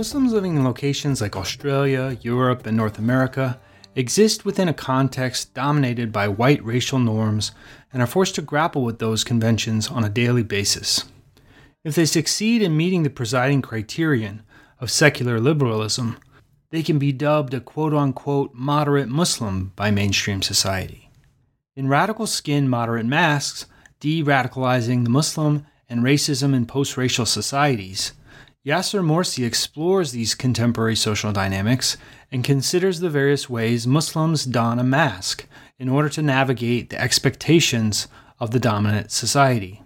Muslims living in locations like Australia, Europe, and North America exist within a context dominated by white racial norms and are forced to grapple with those conventions on a daily basis. If they succeed in meeting the presiding criterion of secular liberalism, they can be dubbed a quote unquote moderate Muslim by mainstream society. In Radical Skin, Moderate Masks, De Radicalizing the Muslim and Racism in Post Racial Societies, Yassir Morsi explores these contemporary social dynamics and considers the various ways Muslims don a mask in order to navigate the expectations of the dominant society.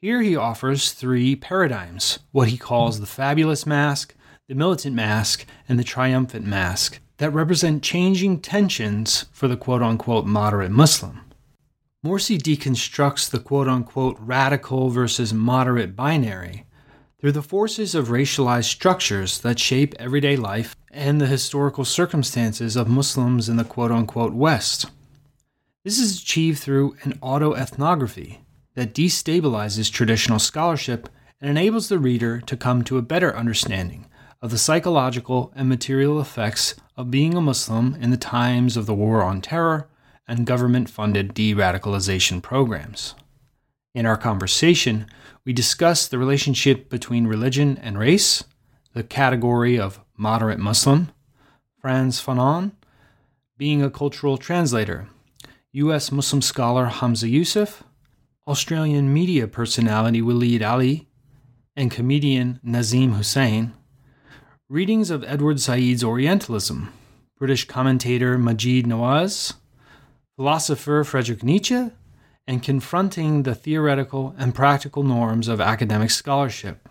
Here he offers three paradigms what he calls the fabulous mask, the militant mask, and the triumphant mask that represent changing tensions for the quote unquote moderate Muslim. Morsi deconstructs the quote unquote radical versus moderate binary through the forces of racialized structures that shape everyday life and the historical circumstances of Muslims in the quote unquote West. This is achieved through an autoethnography that destabilizes traditional scholarship and enables the reader to come to a better understanding of the psychological and material effects of being a Muslim in the times of the War on Terror and government funded de radicalization programs. In our conversation, we discuss the relationship between religion and race, the category of moderate Muslim, Frantz Fanon, being a cultural translator, U.S. Muslim scholar Hamza Yusuf, Australian media personality Waleed Aly, and comedian Nazeem Hussain, readings of Edward Said's Orientalism, British commentator Maajid Nawaz, philosopher Friedrich Nietzsche, and confronting the theoretical and practical norms of academic scholarship.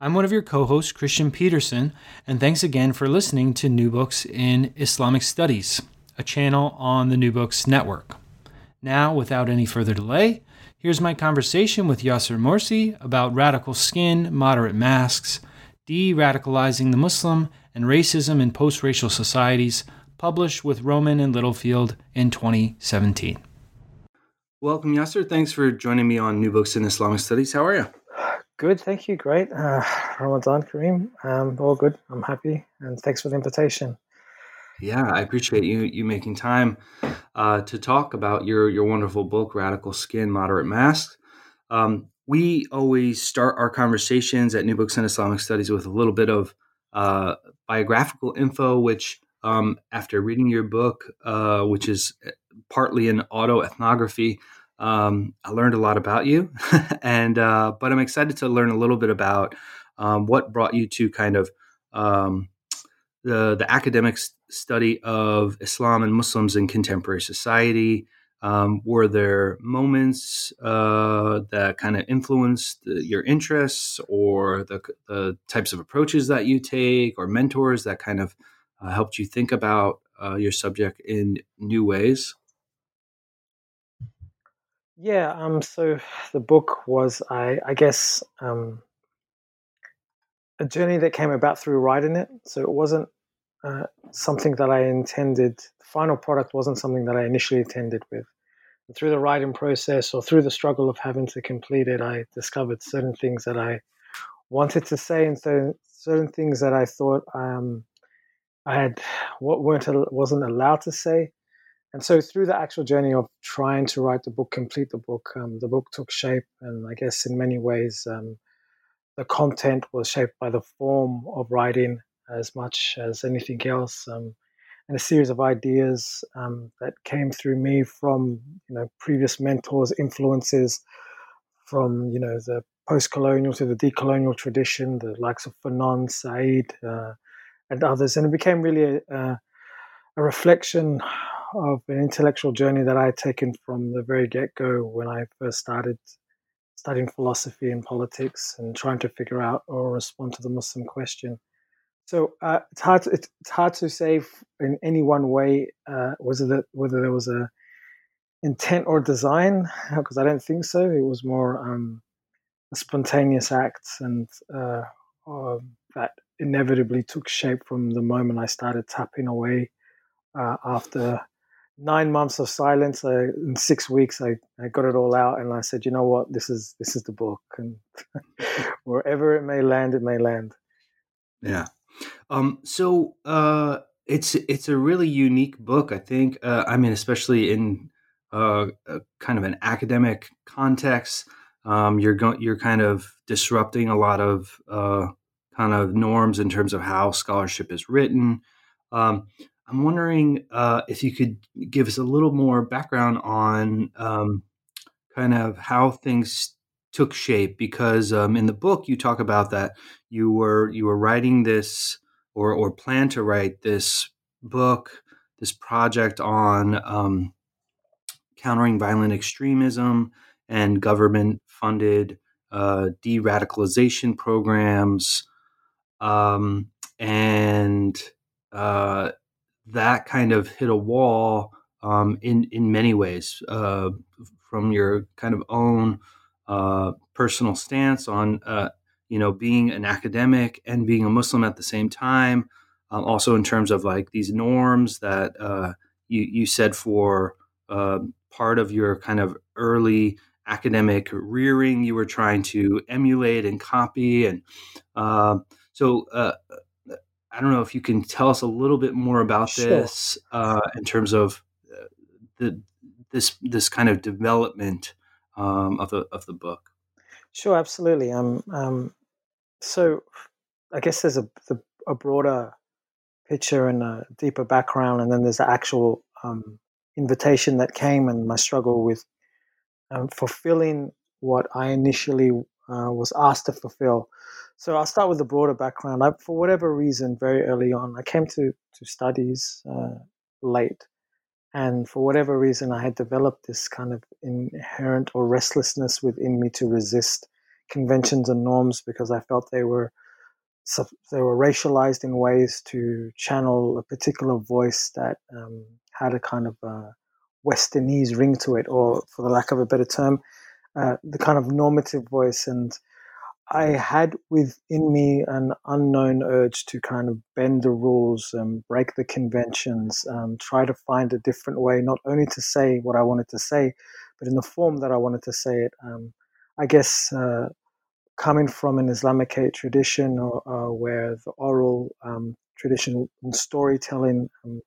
I'm one of your co hosts, Christian Peterson, and thanks again for listening to New Books in Islamic Studies, a channel on the New Books Network. Now, without any further delay, here's my conversation with Yassir Morsi about radical skin, moderate masks, de radicalizing the Muslim, and racism in post racial societies, published with Rowman and Littlefield in 2017. Welcome, Yassir. Thanks for joining me on New Books in Islamic Studies. How are you? Good, thank you. Great. Uh, Ramadan Kareem. Um, all good. I'm happy, and thanks for the invitation. Yeah, I appreciate you you making time uh, to talk about your your wonderful book, Radical Skin, Moderate Masks. Um, we always start our conversations at New Books in Islamic Studies with a little bit of uh, biographical info, which um, after reading your book, uh, which is partly an autoethnography, um, I learned a lot about you, and uh, but I'm excited to learn a little bit about um, what brought you to kind of um, the the academic study of Islam and Muslims in contemporary society. Um, were there moments uh, that kind of influenced your interests, or the, the, types of approaches that you take, or mentors that kind of uh, helped you think about uh, your subject in new ways? Yeah, um, so the book was, I, I guess, um, a journey that came about through writing it. So it wasn't uh, something that I intended. The final product wasn't something that I initially intended with. And through the writing process or through the struggle of having to complete it, I discovered certain things that I wanted to say and certain, certain things that I thought um, I had what weren't wasn't allowed to say. And so through the actual journey of trying to write the book, complete the book, um, the book took shape. And I guess in many ways, um, the content was shaped by the form of writing as much as anything else. Um, and a series of ideas um, that came through me from, you know, previous mentors, influences from, you know, the post-colonial to the decolonial tradition, the likes of Fanon, Said, uh, and others. And it became really a, a reflection of an intellectual journey that I had taken from the very get go when I first started studying philosophy and politics and trying to figure out or respond to the Muslim question. So uh, it's hard. To, it's, hard to say in any one way uh, it that, whether there was a intent or design because I don't think so. It was more um, a spontaneous act and uh, uh, that inevitably took shape from the moment I started tapping away uh, after nine months of silence. I, in six weeks, I, I got it all out, and I said, you know what, this is this is the book, and wherever it may land, it may land. Yeah. Um, so uh, it's it's a really unique book, I think. Uh, I mean, especially in uh, a kind of an academic context, um, you're going you're kind of disrupting a lot of uh, kind of norms in terms of how scholarship is written. Um, I'm wondering uh, if you could give us a little more background on um, kind of how things took shape, because um, in the book you talk about that you were you were writing this or or plan to write this book, this project on um, countering violent extremism and government funded uh, de radicalization programs. Um, and uh, that kind of hit a wall um, in in many ways uh, from your kind of own uh, personal stance on uh, you know being an academic and being a Muslim at the same time. Um, also, in terms of like these norms that uh, you you said for uh, part of your kind of early academic rearing, you were trying to emulate and copy, and uh, so I don't know if you can tell us a little bit more about sure. this uh, in terms of uh, the this this kind of development um, of the of the book. Sure, absolutely. Um, um, so I guess there's a the, a broader picture and a deeper background, and then there's the actual um, invitation that came and my struggle with um, fulfilling what I initially uh, was asked to fulfill. So I'll start with the broader background. I, for whatever reason, very early on, I came to to studies uh, late, and for whatever reason, I had developed this kind of inherent or restlessness within me to resist conventions and norms because I felt they were they were racialized in ways to channel a particular voice that um, had a kind of a westernese ring to it, or for the lack of a better term, uh, the kind of normative voice and I had within me an unknown urge to kind of bend the rules, um, break the conventions, um, try to find a different way, not only to say what I wanted to say, but in the form that I wanted to say it. Um, I guess uh, coming from an Islamic tradition or, uh, where the oral um, tradition and storytelling um,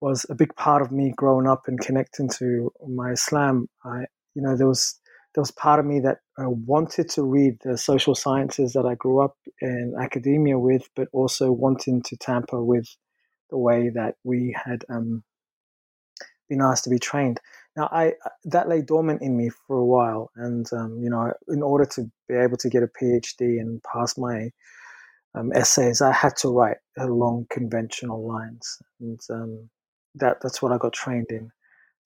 was a big part of me growing up and connecting to my Islam, I, you know, there was there was part of me that uh, wanted to read the social sciences that I grew up in academia with, but also wanting to tamper with the way that we had um, been asked to be trained. Now, I uh, that lay dormant in me for a while, and um, you know, in order to be able to get a PhD and pass my um, essays, I had to write along conventional lines, and um, that that's what I got trained in.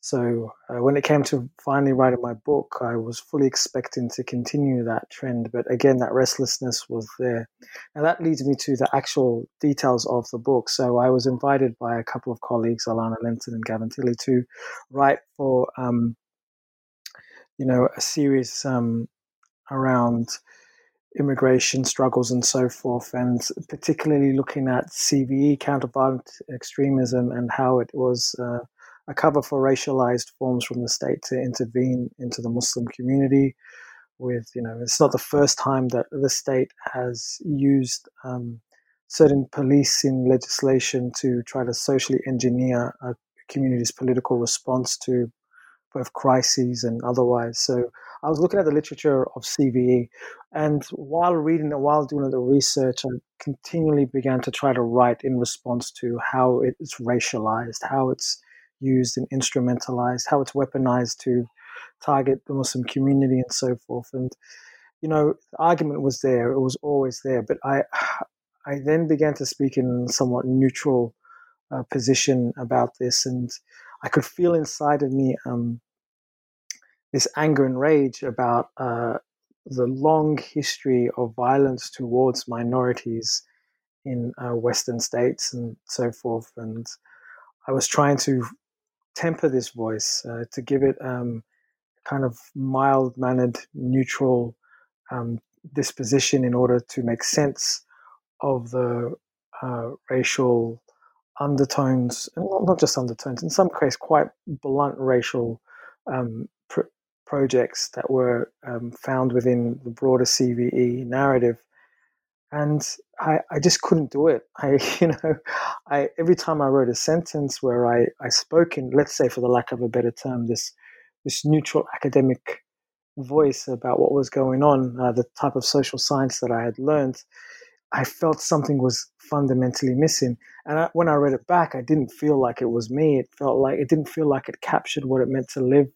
So uh, when it came to finally writing my book, I was fully expecting to continue that trend, but again, that restlessness was there. And that leads me to the actual details of the book. So I was invited by a couple of colleagues, Alana Lentin and Gavan Titley, to write for, um, you know, a series um, around immigration struggles and so forth, and particularly looking at CVE, counterviolent extremism, and how it was. Uh, a cover for racialized forms from the state to intervene into the Muslim community. With you know, it's not the first time that the state has used um, certain policing legislation to try to socially engineer a community's political response to both crises and otherwise. So I was looking at the literature of CVE, and while reading it, while doing the research, I continually began to try to write in response to how it's racialized, how it's used and instrumentalized, how it's weaponized to target the Muslim community and so forth. And you know, the argument was there; it was always there. But I, I then began to speak in somewhat neutral uh, position about this, and I could feel inside of me um, this anger and rage about uh, the long history of violence towards minorities in uh, Western states and so forth. And I was trying to temper this voice uh, to give it um, kind of mild mannered, neutral um, disposition in order to make sense of the uh, racial undertones, not just undertones, in some cases, quite blunt racial um, pr- projects that were um, found within the broader CVE narrative. And I, I just couldn't do it. I, you know, I every time I wrote a sentence where I, I spoke in, let's say, for the lack of a better term, this this neutral academic voice about what was going on, uh, the type of social science that I had learned, I felt something was fundamentally missing. And I, when I read it back, I didn't feel like it was me. It felt like it didn't feel like it captured what it meant to live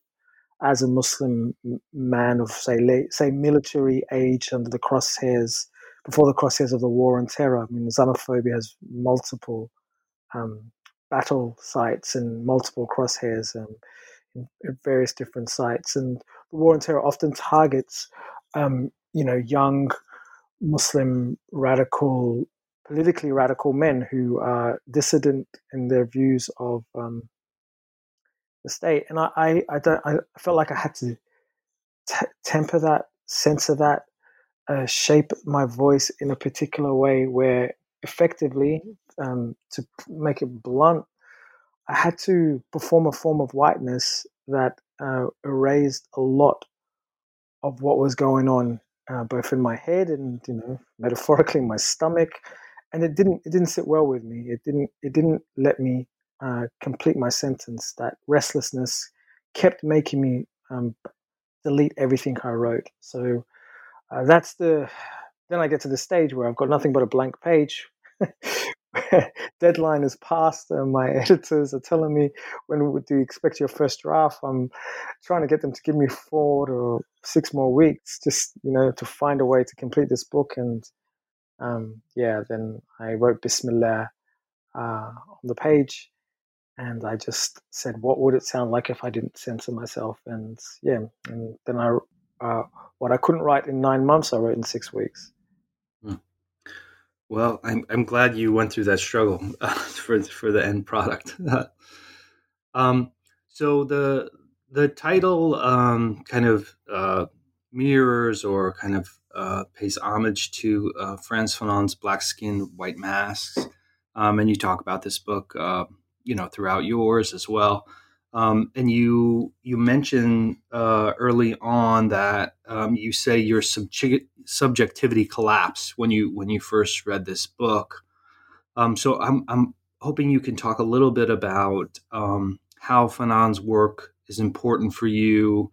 as a Muslim man of say say military age under the crosshairs before the crosshairs of the war on terror. I mean, Islamophobia has multiple um, battle sites and multiple crosshairs um, in, various different sites, and the war on terror often targets um, you know young Muslim radical, politically radical men who are dissident in their views of um, the state. And I, I, I, don't, I felt like I had to t- temper that, censor that, uh, shape my voice in a particular way where effectively, um, to make it blunt, I had to perform a form of whiteness that uh, erased a lot of what was going on uh, both in my head and you know metaphorically in my stomach and it didn't it didn't sit well with me. It didn't it didn't let me uh, complete my sentence. That restlessness kept making me um, delete everything i wrote. So uh, that's the then i get to the stage where i've got nothing but a blank page. Deadline is passed and my editors are telling me when do you expect your first draft? I'm trying to get them to give me four or six more weeks just you know to find a way to complete this book and um, yeah then i wrote bismillah uh, on the page and i just said what would it sound like if i didn't censor myself? And yeah and then i uh, what i couldn't write in nine months i wrote in six weeks well, I'm I'm glad you went through that struggle uh, for for the end product. um, so the the title um, kind of uh, mirrors or kind of uh, pays homage to uh, Frantz Fanon's Black Skin, White Masks, um, and you talk about this book, uh, you know, throughout yours as well. Um, and you you mentioned uh, early on that um, you say your subject, subjectivity collapsed when you when you first read this book. Um, so I'm I'm hoping you can talk a little bit about um, how Fanon's work is important for you,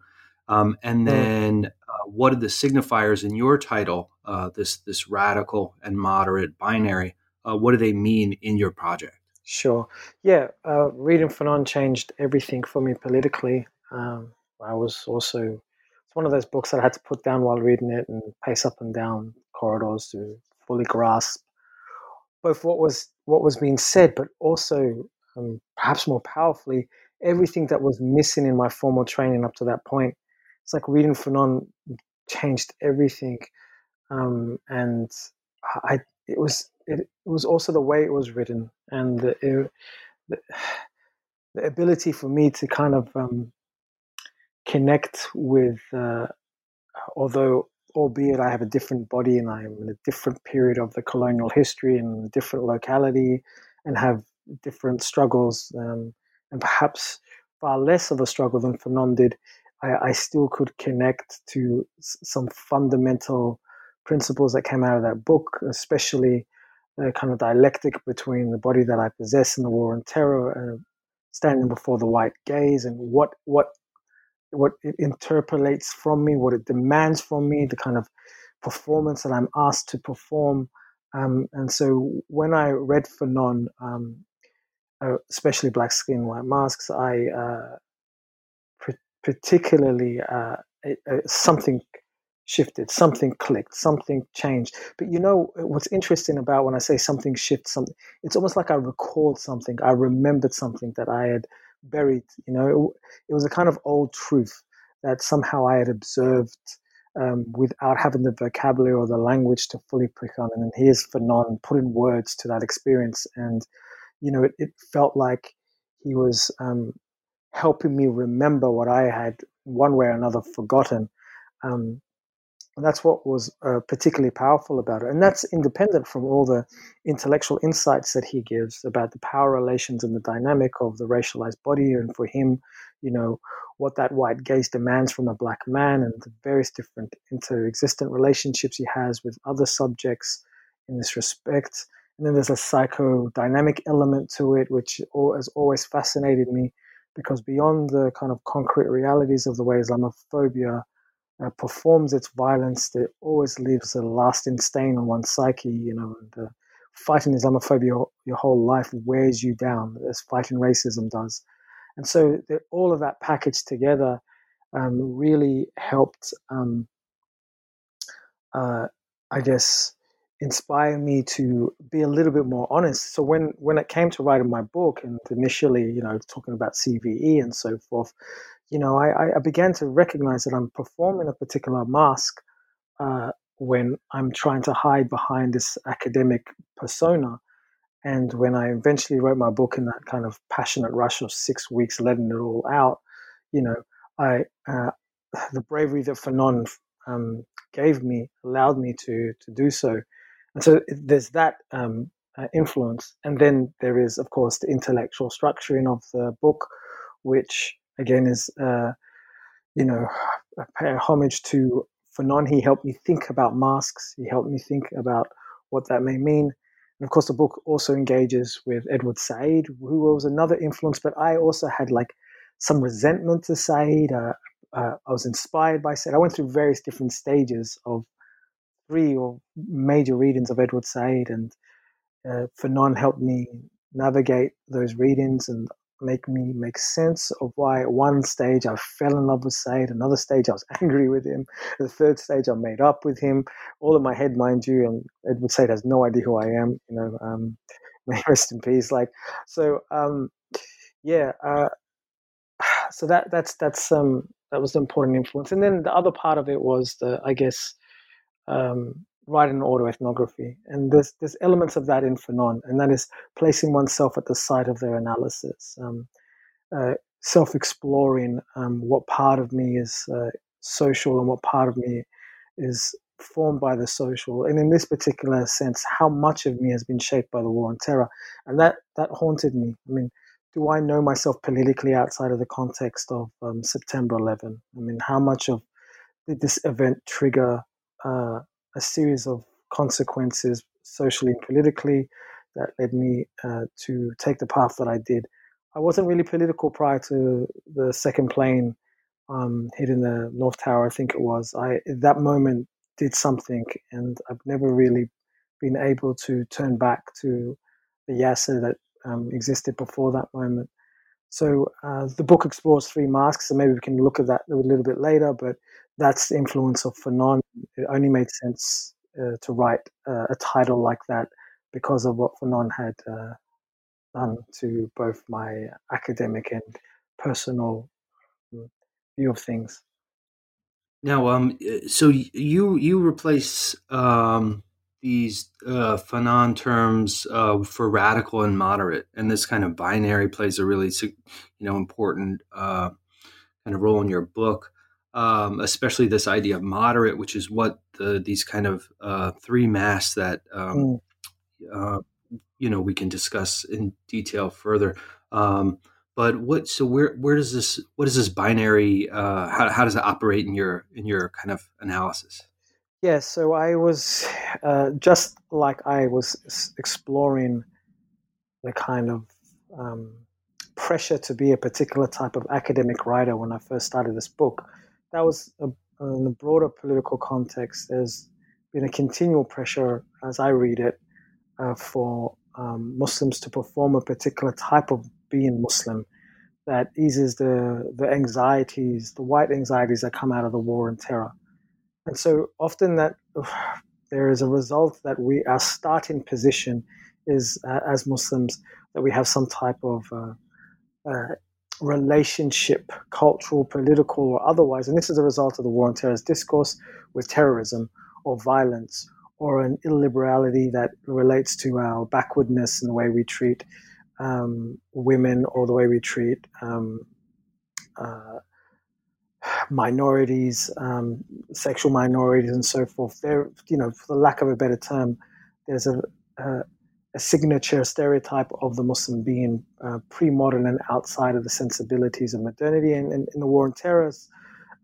um, and then uh, what are the signifiers in your title, uh, this this radical and moderate binary? Uh, what do they mean in your project? Sure. Yeah, uh, reading Fanon changed everything for me politically. Um, I was also, it's one of those books that I had to put down while reading it and pace up and down corridors to fully grasp both what was what was being said, but also um, perhaps more powerfully, everything that was missing in my formal training up to that point. It's like reading Fanon changed everything, um, and I it was it, it, was also the way it was written and the, the, the, ability for me to kind of um, connect with, uh, although albeit I have a different body and I'm in a different period of the colonial history and a different locality and have different struggles um, and perhaps far less of a struggle than Fanon did, I, I still could connect to some fundamental principles that came out of that book, especially the kind of dialectic between the body that I possess in the war on terror and standing before the white gaze and what what what it interpolates from me, what it demands from me, the kind of performance that I'm asked to perform. Um, and so when I read Fanon, um, uh, especially Black Skin, White Masks, I uh, particularly uh, something shifted, something clicked, something changed. But you know what's interesting about when I say something shifted, something it's almost like I recalled something, I remembered something that I had buried. You know, it, it was a kind of old truth that somehow I had observed um, without having the vocabulary or the language to fully pick on. And here's Fanon putting words to that experience, and you know, it, it felt like he was um, helping me remember what I had one way or another forgotten. Um, and that's what was uh, particularly powerful about it. And that's independent from all the intellectual insights that he gives about the power relations and the dynamic of the racialized body. And for him, you know, what that white gaze demands from a black man and the various different inter-existent relationships he has with other subjects in this respect. And then there's a psychodynamic element to it, which has always fascinated me because beyond the kind of concrete realities of the way Islamophobia uh, performs its violence, it always leaves a lasting stain on one's psyche. You know, and, uh, fighting Islamophobia your, your, whole life wears you down, as fighting racism does. And so the, all of that packaged together um, really helped, um, uh, I guess, inspire me to be a little bit more honest. So when when it came to writing my book, and initially, you know, talking about CVE and so forth, you know, I, I began to recognize that I'm performing a particular mask uh, when I'm trying to hide behind this academic persona. And when I eventually wrote my book in that kind of passionate rush of six weeks, letting it all out, you know, I uh, the bravery that Fanon um, gave me allowed me to to do so. And so there's that um, uh, influence, and then there is, of course, the intellectual structuring of the book, which again is uh, you know a pay homage to Fanon. He helped me think about masks. He helped me think about what that may mean. And of course, the book also engages with Edward Said, who was another influence. But I also had like some resentment to Said. Uh, uh, I was inspired by Said. I went through various different stages of three or major readings of Edward Said, and uh, Fanon helped me navigate those readings and make me make sense of why at one stage I fell in love with Said, another stage I was angry with him, the third stage I made up with him, all in my head, mind you, and Edward Said has no idea who I am, you know, um, may rest in peace. Like, so, um, yeah, uh, so that, that's, that's, um, that was the important influence. And then the other part of it was the, I guess, um, writing autoethnography. And there's, there's elements of that in Fanon, and that is placing oneself at the site of their analysis, um, uh, self exploring um, what part of me is uh, social and what part of me is formed by the social. And in this particular sense, how much of me has been shaped by the war on terror. And that, that haunted me. I mean, do I know myself politically outside of the context of um, September 11? I mean, how much of did this event trigger uh, a series of consequences socially and politically that led me uh, to take the path that I did. I wasn't really political prior to the second plane um, hitting the North Tower, I think it was. I that moment did something, and I've never really been able to turn back to the Yassir that um, existed before that moment. So uh, the book explores three masks, and maybe we can look at that a little bit later. But that's the influence of Fanon. It only made sense uh, to write uh, a title like that because of what Fanon had uh, done to both my academic and personal mm, view of things. Now, um, so you you replace um, these uh, Fanon terms uh, for radical and moderate, and this kind of binary plays a really you know important uh, kind of role in your book um, especially this idea of moderate, which is what the, these kind of uh, three masks that um, mm. uh, you know we can discuss in detail further. Um, but what? So where where does this? What is this binary? Uh, how how does it operate in your in your kind of analysis? Yeah, so I was uh, just like I was exploring the kind of um, pressure to be a particular type of academic writer when I first started this book that was a, in the broader political context. There's been a continual pressure, as I read it, uh, for um, Muslims to perform a particular type of being Muslim that eases the the anxieties, the white anxieties that come out of the war and terror. and so often that there is a result that we our starting position is uh, as Muslims that we have some type of uh, uh, relationship, cultural, political, or otherwise, and this is a result of the war on terrorist discourse with terrorism or violence or an illiberality that relates to our backwardness in the way we treat um, women or the way we treat um, uh, minorities, um, sexual minorities, and so forth. There, you know, for the lack of a better term, there's a, a, a signature stereotype of the Muslim being uh, pre-modern and outside of the sensibilities of modernity. And in the war on terror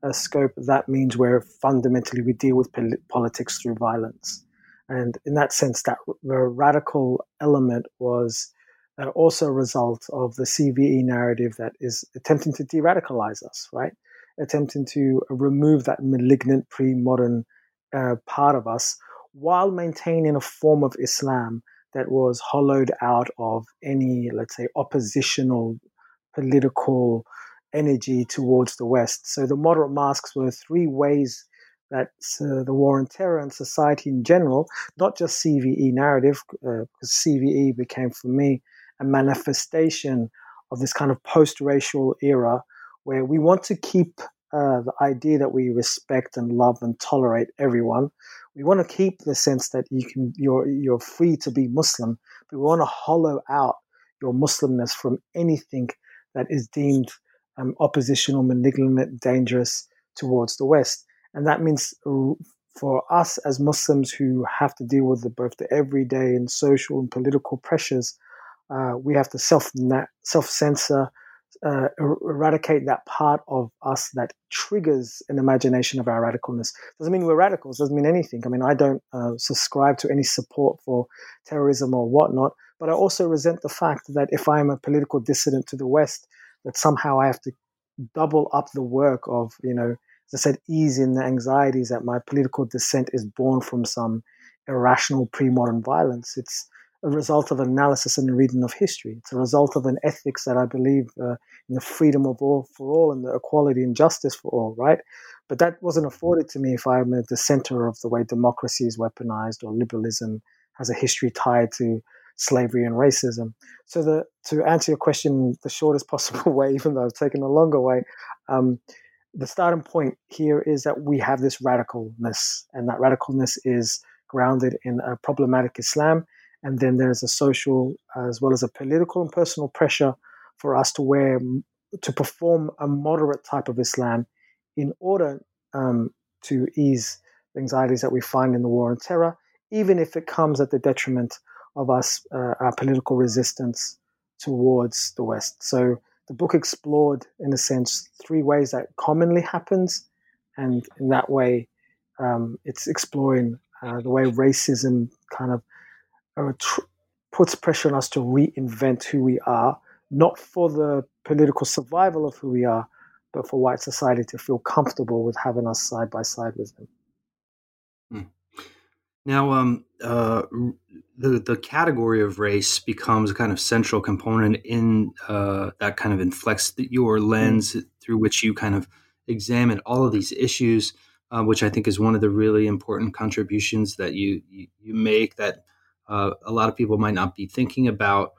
uh, scope, that means where fundamentally we deal with pol- politics through violence. And in that sense, that the radical element was uh, also a result of the CVE narrative that is attempting to de-radicalize us, right? attempting to remove that malignant pre-modern uh, part of us while maintaining a form of Islam that was hollowed out of any, let's say, oppositional political energy towards the West. So the moderate masks were three ways that uh, the war on terror and society in general, not just CVE narrative, because uh, CVE became for me a manifestation of this kind of post-racial era where we want to keep uh, the idea that we respect and love and tolerate everyone. We want to keep the sense that you can you're you're free to be Muslim, but we want to hollow out your Muslimness from anything that is deemed um, oppositional, malignant, dangerous towards the West. And that means for us as Muslims who have to deal with the, both the everyday and social and political pressures, uh, we have to self self censor, uh, er, eradicate that part of us that triggers an imagination of our radicalness. Doesn't mean we're radicals. Doesn't mean anything. I mean, I don't uh, subscribe to any support for terrorism or whatnot. But I also resent the fact that if I'm a political dissident to the West, that somehow I have to double up the work of, you know, as I said, easing the anxieties that my political dissent is born from some irrational pre-modern violence. It's a result of analysis and reading of history. It's a result of an ethics that I believe uh, in the freedom of all for all and the equality and justice for all, right? But that wasn't afforded to me if I'm at the center of the way democracy is weaponized or liberalism has a history tied to slavery and racism. So the, to answer your question the shortest possible way, even though I've taken a longer way, um, the starting point here is that we have this radicalness, and that radicalness is grounded in a problematic Islam and then there's a social as well as a political and personal pressure for us to wear to perform a moderate type of Islam in order um, to ease the anxieties that we find in the war on terror, even if it comes at the detriment of us uh, our political resistance towards the West. So the book explored, in a sense, three ways that commonly happens, and in that way, um, it's exploring uh, the way racism kind of uh, tr- puts pressure on us to reinvent who we are, not for the political survival of who we are, but for white society to feel comfortable with having us side by side with them. Hmm. Now, um, uh, the the category of race becomes a kind of central component in uh, that kind of inflects your hmm. lens through which you kind of examine all of these issues, uh, which I think is one of the really important contributions that you you, you make that uh, a lot of people might not be thinking about.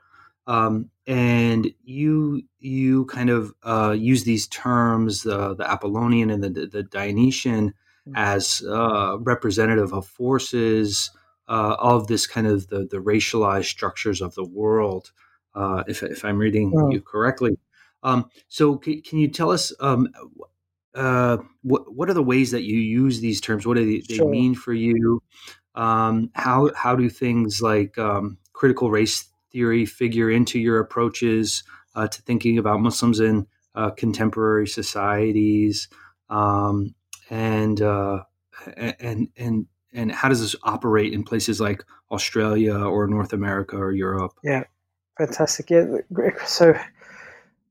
Um, and you you kind of uh, use these terms, uh, the Apollonian and the, the Dionysian, mm-hmm. as uh, representative of forces uh, of this kind of the, the racialized structures of the world. Uh, if, if I'm reading yeah. you correctly, um, so can, can, you tell us um, what what are the ways that you use these terms? What do they, sure. they mean for you? Um, how how do things like um, critical race theory figure into your approaches uh, to thinking about Muslims in uh, contemporary societies, um, and uh, and and and how does this operate in places like Australia or North America or Europe? Yeah, fantastic. Yeah, so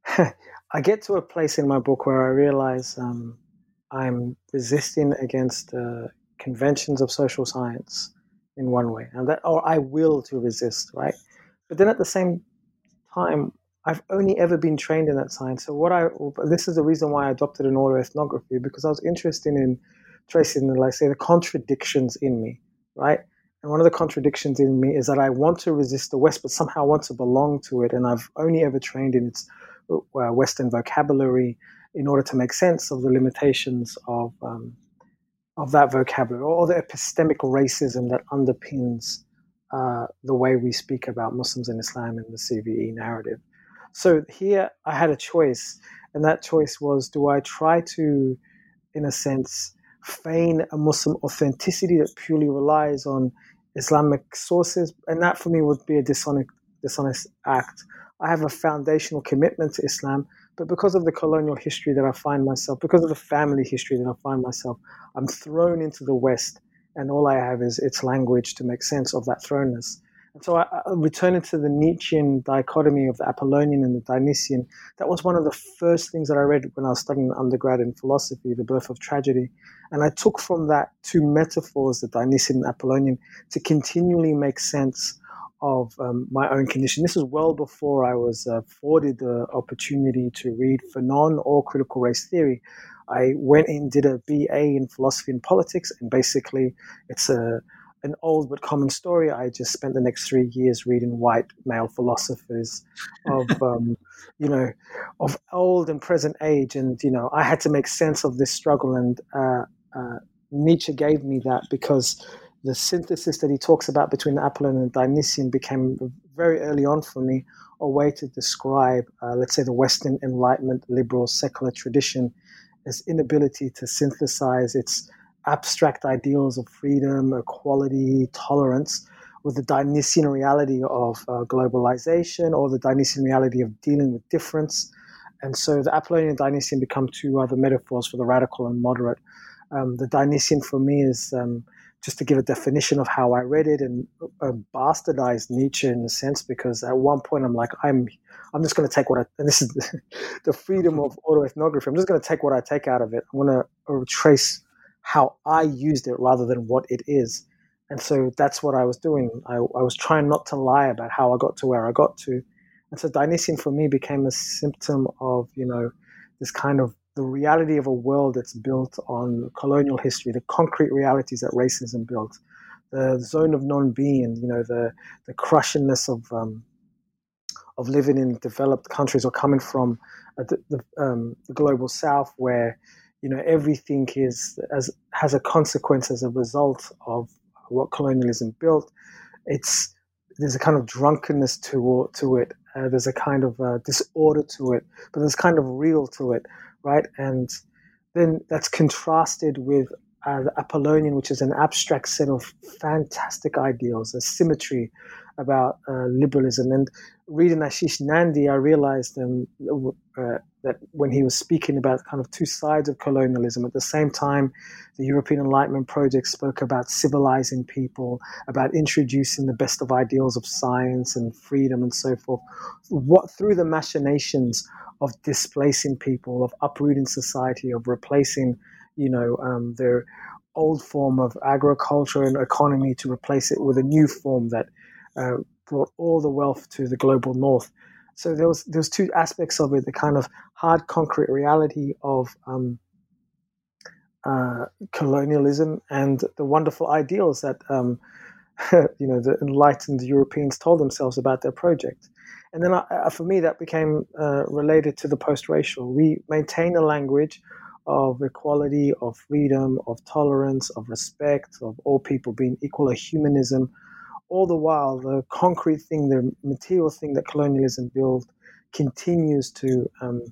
I get to a place in my book where I realize um, I'm resisting against uh, conventions of social science in one way, and that, or I will to resist, right? But then at the same time, I've only ever been trained in that science. So what I this is the reason why I adopted an autoethnography because I was interested in tracing, like say, the contradictions in me, right? And one of the contradictions in me is that I want to resist the West, but somehow want to belong to it. And I've only ever trained in its uh, Western vocabulary in order to make sense of the limitations of um, of that vocabulary or the epistemic racism that underpins uh, the way we speak about Muslims and Islam in the CVE narrative. So here I had a choice, and that choice was do I try to, in a sense, feign a Muslim authenticity that purely relies on Islamic sources? And that for me would be a dishonest, dishonest act. I have a foundational commitment to Islam, but because of the colonial history that I find myself, because of the family history that I find myself, I'm thrown into the West, and all I have is its language to make sense of that thrownness. And so I, I returning to the Nietzschean dichotomy of the Apollonian and the Dionysian, that was one of the first things that I read when I was studying undergrad in philosophy, The Birth of Tragedy. And I took from that two metaphors, the Dionysian and Apollonian, to continually make sense of um, my own condition. This was well before I was uh, afforded the opportunity to read Fanon or critical race theory. I went in, did a BA in philosophy and politics, and basically it's a an old but common story. I just spent the next three years reading white male philosophers of, um, you know, of old and present age, and you know, I had to make sense of this struggle. And uh, uh, Nietzsche gave me that because the synthesis that he talks about between the Apollonian and Dionysian became very early on for me a way to describe, uh, let's say, the Western Enlightenment liberal secular tradition as inability to synthesize its abstract ideals of freedom, equality, tolerance with the Dionysian reality of uh, globalization or the Dionysian reality of dealing with difference. And so the Apollonian and Dionysian become two other metaphors for the radical and moderate. Um, the Dionysian for me is um, just to give a definition of how I read it and uh, bastardized Nietzsche in a sense because at one point I'm like I'm I'm just going to take what I and this is the, the freedom of autoethnography. I'm just going to take what I take out of it. I'm going to trace how I used it rather than what it is. And so that's what I was doing. I, I was trying not to lie about how I got to where I got to. And so Dionysian for me became a symptom of, you know, this kind of the reality of a world that's built on colonial history, the concrete realities that racism built, the zone of non-being, you know, the the crushingness of um, of living in developed countries or coming from uh, the, um, the, global south, where you know everything is as has a consequence as a result of what colonialism built. It's there's a kind of drunkenness to to it. Uh, there's a kind of uh, disorder to it, but there's kind of real to it right? And then that's contrasted with uh, the Apollonian, which is an abstract set of fantastic ideals, a symmetry about uh, liberalism. And reading Ashis Nandy, I realized um, uh, that when he was speaking about kind of two sides of colonialism, at the same time, the European Enlightenment project spoke about civilizing people, about introducing the best of ideals of science and freedom and so forth. What through the machinations of displacing people, of uprooting society, of replacing, you know, um, their old form of agriculture and economy to replace it with a new form that uh, brought all the wealth to the global north. So there was there was two aspects of it: the kind of hard, concrete reality of um, uh, colonialism and the wonderful ideals that um, you know the enlightened Europeans told themselves about their project. And then I, for me, that became uh, related to the post-racial. We maintain a language of equality, of freedom, of tolerance, of respect, of all people being equal, a humanism. All the while, the concrete thing, the material thing that colonialism built continues to, um,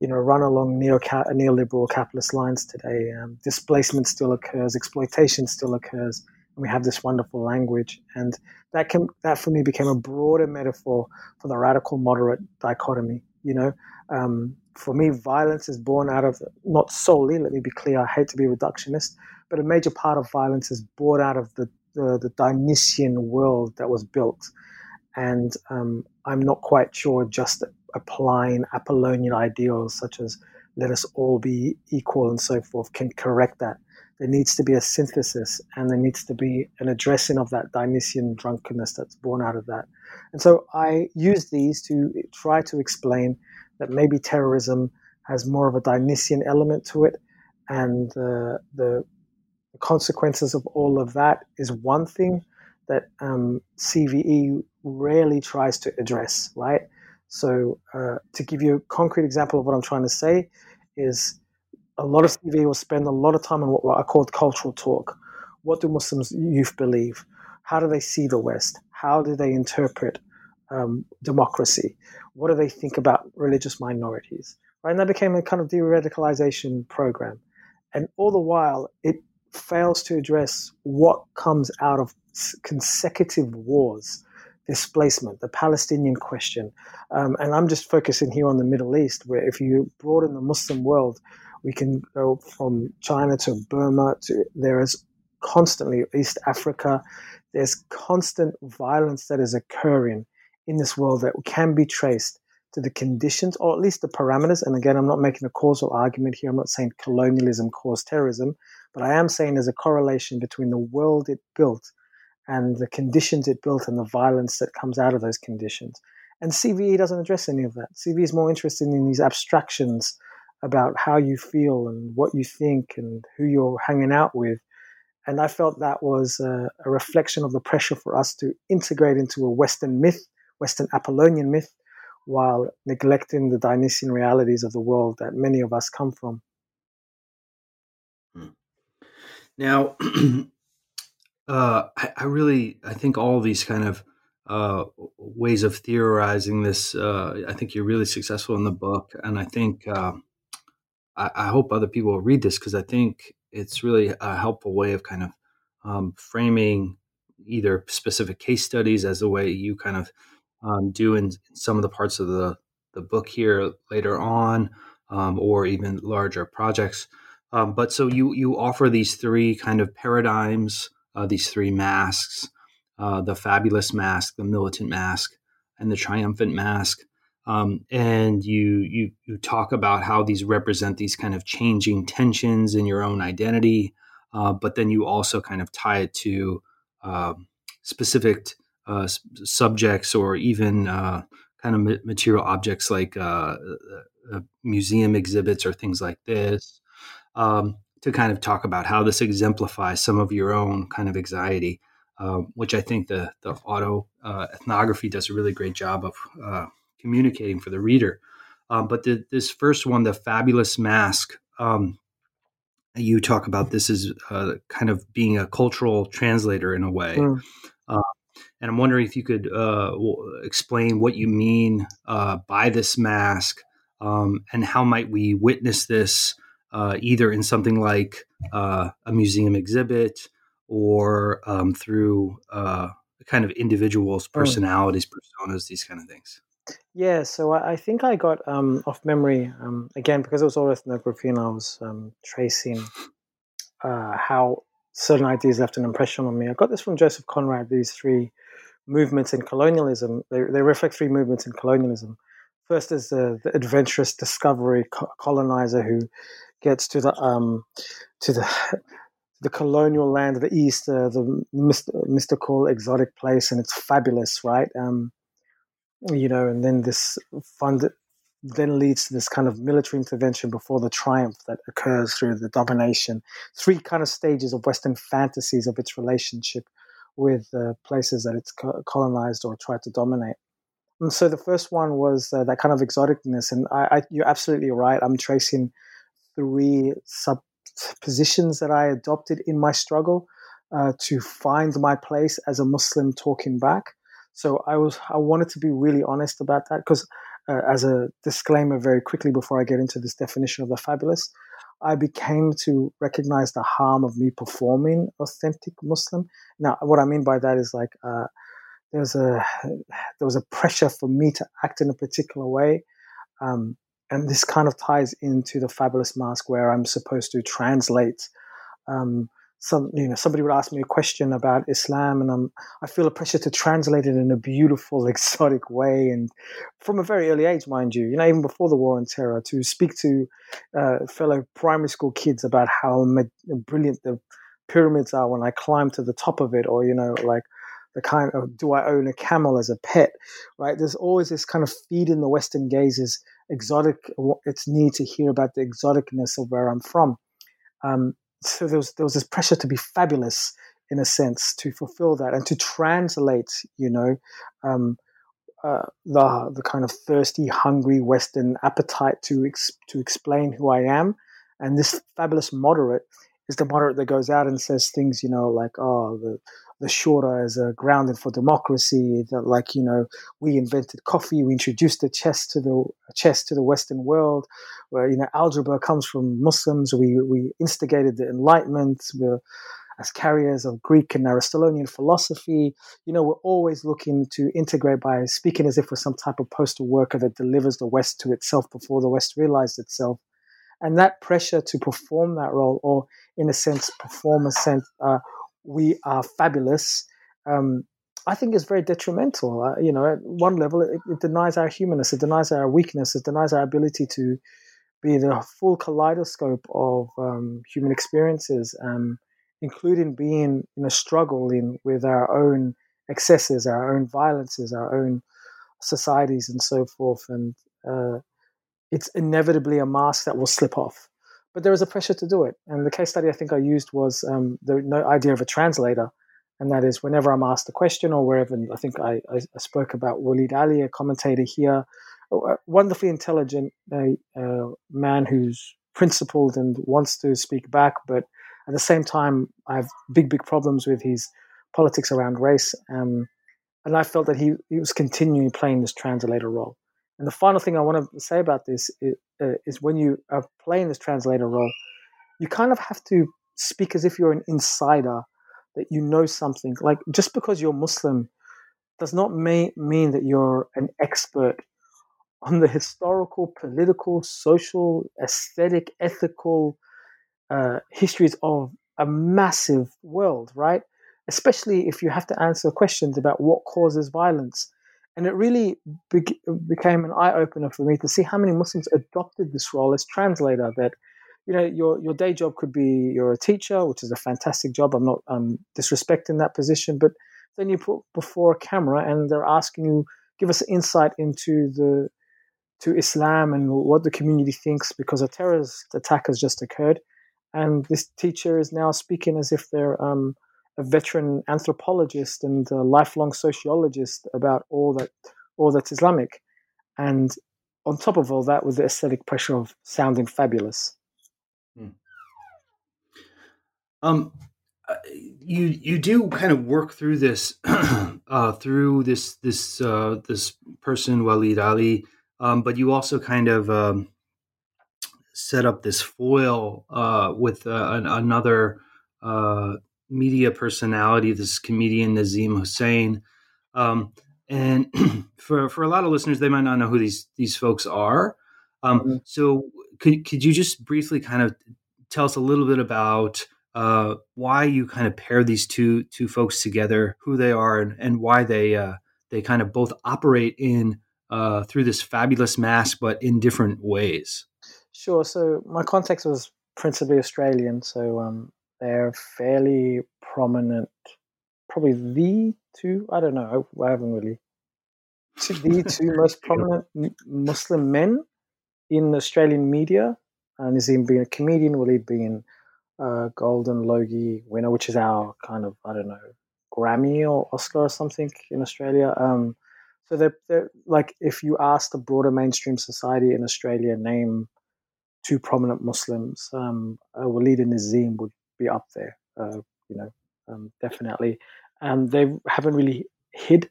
you know, run along neo- neoliberal capitalist lines today. Um, displacement still occurs, exploitation still occurs, and we have this wonderful language. And that can that for me became a broader metaphor for the radical moderate dichotomy. You know, um, for me, violence is born out of not solely. Let me be clear. I hate to be reductionist, but a major part of violence is born out of the the, the Dionysian world that was built, and um, I'm not quite sure just applying Apollonian ideals such as let us all be equal and so forth can correct that there needs to be a synthesis and there needs to be an addressing of that Dionysian drunkenness that's born out of that. And so I use these to try to explain that maybe terrorism has more of a Dionysian element to it and uh, the consequences of all of that is one thing that um, CVE rarely tries to address, right? So, uh, to give you a concrete example of what I'm trying to say, is a lot of CVE will spend a lot of time on what, I call cultural talk. What do Muslims youth believe? How do they see the West? How do they interpret um, democracy? What do they think about religious minorities? Right, and that became a kind of de-radicalization program. And all the while, it fails to address what comes out of consecutive wars, displacement, the Palestinian question. Um, and I'm just focusing here on the Middle East, where if you broaden the Muslim world, we can go from China to Burma to there is constantly East Africa. There's constant violence that is occurring in this world that can be traced to the conditions or at least the parameters. And again, I'm not making a causal argument here. I'm not saying colonialism caused terrorism, but I am saying there's a correlation between the world it built and the conditions it built and the violence that comes out of those conditions. And CVE doesn't address any of that. CVE is more interested in these abstractions about how you feel and what you think and who you're hanging out with. And I felt that was a, a reflection of the pressure for us to integrate into a Western myth, Western Apollonian myth, while neglecting the Dionysian realities of the world that many of us come from. Hmm. Now, uh, I, I, really, I think all these kind of uh, ways of theorizing this, uh, I think you're really successful in the book, and I think um, I, I, hope other people will read this because I think it's really a helpful way of kind of um, framing either specific case studies as the way you kind of um, do in some of the parts of the, the book here later on, um, or even larger projects. Um, but so you you offer these three kind of paradigms, uh, these three masks, uh, the fabulous mask, the militant mask, and the triumphant mask. Um, and you you you talk about how these represent these kind of changing tensions in your own identity, uh, but then you also kind of tie it to uh, specific uh, subjects or even uh, kind of material objects like uh, uh, museum exhibits or things like this um, to kind of talk about how this exemplifies some of your own kind of anxiety, um, which I think the, the auto uh, ethnography does a really great job of uh, communicating for the reader. Um, but the, this first one, the fabulous mask, um, you talk about this as kind of being a cultural translator in a way. Mm. And I'm wondering if you could uh, explain what you mean uh, by this mask um, and how might we witness this uh, either in something like uh, a museum exhibit or um, through uh, kind of individuals' hmm. personalities, personas, these kind of things. Yeah, so I think I got um, off memory um, again because it was all ethnography and I was um, tracing uh, how certain ideas left an impression on me. I got this from Joseph Conrad. These three movements in colonialism. They, they reflect three movements in colonialism. First is the, the adventurous discovery co- colonizer who gets to the um, to the the colonial land of the east, uh, the myst- mystical, exotic place, and it's fabulous, right? Um, you know, and then this fund then leads to this kind of military intervention before the triumph that occurs through the domination. Three kind of stages of Western fantasies of its relationship with uh, places that it's colonized or tried to dominate. And so the first one was uh, that kind of exoticness, and I, I, you're absolutely right. I'm tracing three sub positions that I adopted in my struggle uh, to find my place as a Muslim talking back. So I was I wanted to be really honest about that because, uh, as a disclaimer, very quickly before I get into this definition of the fabulous, I became to recognize the harm of me performing authentic Muslim. Now, what I mean by that is like uh, there's a there was a pressure for me to act in a particular way, um, and this kind of ties into the fabulous mask where I'm supposed to translate um, some you know somebody would ask me a question about Islam and I'm I feel a pressure to translate it in a beautiful exotic way and from a very early age mind you you know even before the war on terror to speak to uh, fellow primary school kids about how brilliant the pyramids are when I climb to the top of it or you know like the kind of do I own a camel as a pet right? There's always this kind of feed in the western gaze is exotic its need to hear about the exoticness of where I'm from. Um, so there was there was this pressure to be fabulous in a sense to fulfill that and to translate, you know, um, uh, the the kind of thirsty, hungry Western appetite to ex- to explain who I am, and this fabulous moderate is the moderate that goes out and says things, you know, like oh the the shura is a grounding for democracy. That like you know we invented coffee, we introduced the chess to the chess to the Western world. Where you know algebra comes from Muslims. We we instigated the Enlightenment. We're as carriers of Greek and Aristotelian philosophy. You know, we're always looking to integrate by speaking as if we're some type of postal worker that delivers the West to itself before the West realized itself. And that pressure to perform that role, or in a sense, perform a sense, uh, we are fabulous, um, I think is very detrimental. Uh, you know, at one level, it, it, denies our humanness, it denies our weakness, it denies our ability to be the full kaleidoscope of um, human experiences, um, including being in a struggle in with our own excesses, our own violences, our own societies, and so forth. And uh, it's inevitably a mask that will slip off but there is a pressure to do it. And the case study I think I used was um, the no idea of a translator, and that is whenever I'm asked a question or wherever. I think I, I, spoke about Waleed Aly, a commentator here, a wonderfully intelligent man who's principled and wants to speak back, but at the same time, I have big, big problems with his politics around race. Um, and I felt that he, he was continuing playing this translator role. And the final thing I want to say about this is, uh, is when you are playing this translator role, you kind of have to speak as if you're an insider, that you know something. Like just because you're Muslim does not may, mean that you're an expert on the historical, political, social, aesthetic, ethical uh, histories of a massive world, right? Especially if you have to answer questions about what causes violence and it really be- became an eye opener for me to see how many Muslims adopted this role as translator. That you know, your your day job could be you're a teacher, which is a fantastic job. I'm not um, disrespecting that position, but then you put before a camera and they're asking you give us insight into the to Islam and what the community thinks because a terrorist attack has just occurred, and this teacher is now speaking as if they're um, a veteran anthropologist and a lifelong sociologist about all that all that's Islamic, and on top of all that, with the aesthetic pressure of sounding fabulous. Hmm. Um, uh, you you do kind of work through this uh, through this this uh, this person Waleed Aly, um, but you also kind of um, set up this foil uh, with uh, an, another uh, media personality, this comedian Nazeem Hussain. Um, and for for a lot of listeners, they might not know who these these folks are. Um, mm-hmm. So could could you just briefly kind of tell us a little bit about uh, why you kind of pair these two two folks together, who they are, and, and why they uh, they kind of both operate in uh, through this fabulous mask, but in different ways. Sure. So my context was principally Australian. So um, they're fairly prominent, probably the two, I don't know, I haven't really, the two most prominent Muslim men in Australian media. And Nazeem being a comedian, Waleed being a Golden Logie winner, which is our kind of, I don't know, Grammy or Oscar or something in Australia. Um, so they're, they're like, if you ask the broader mainstream society in Australia, name two prominent Muslims, um, uh, Waleed and Nazeem would be up there. Uh, you know, um, definitely. And they haven't really hid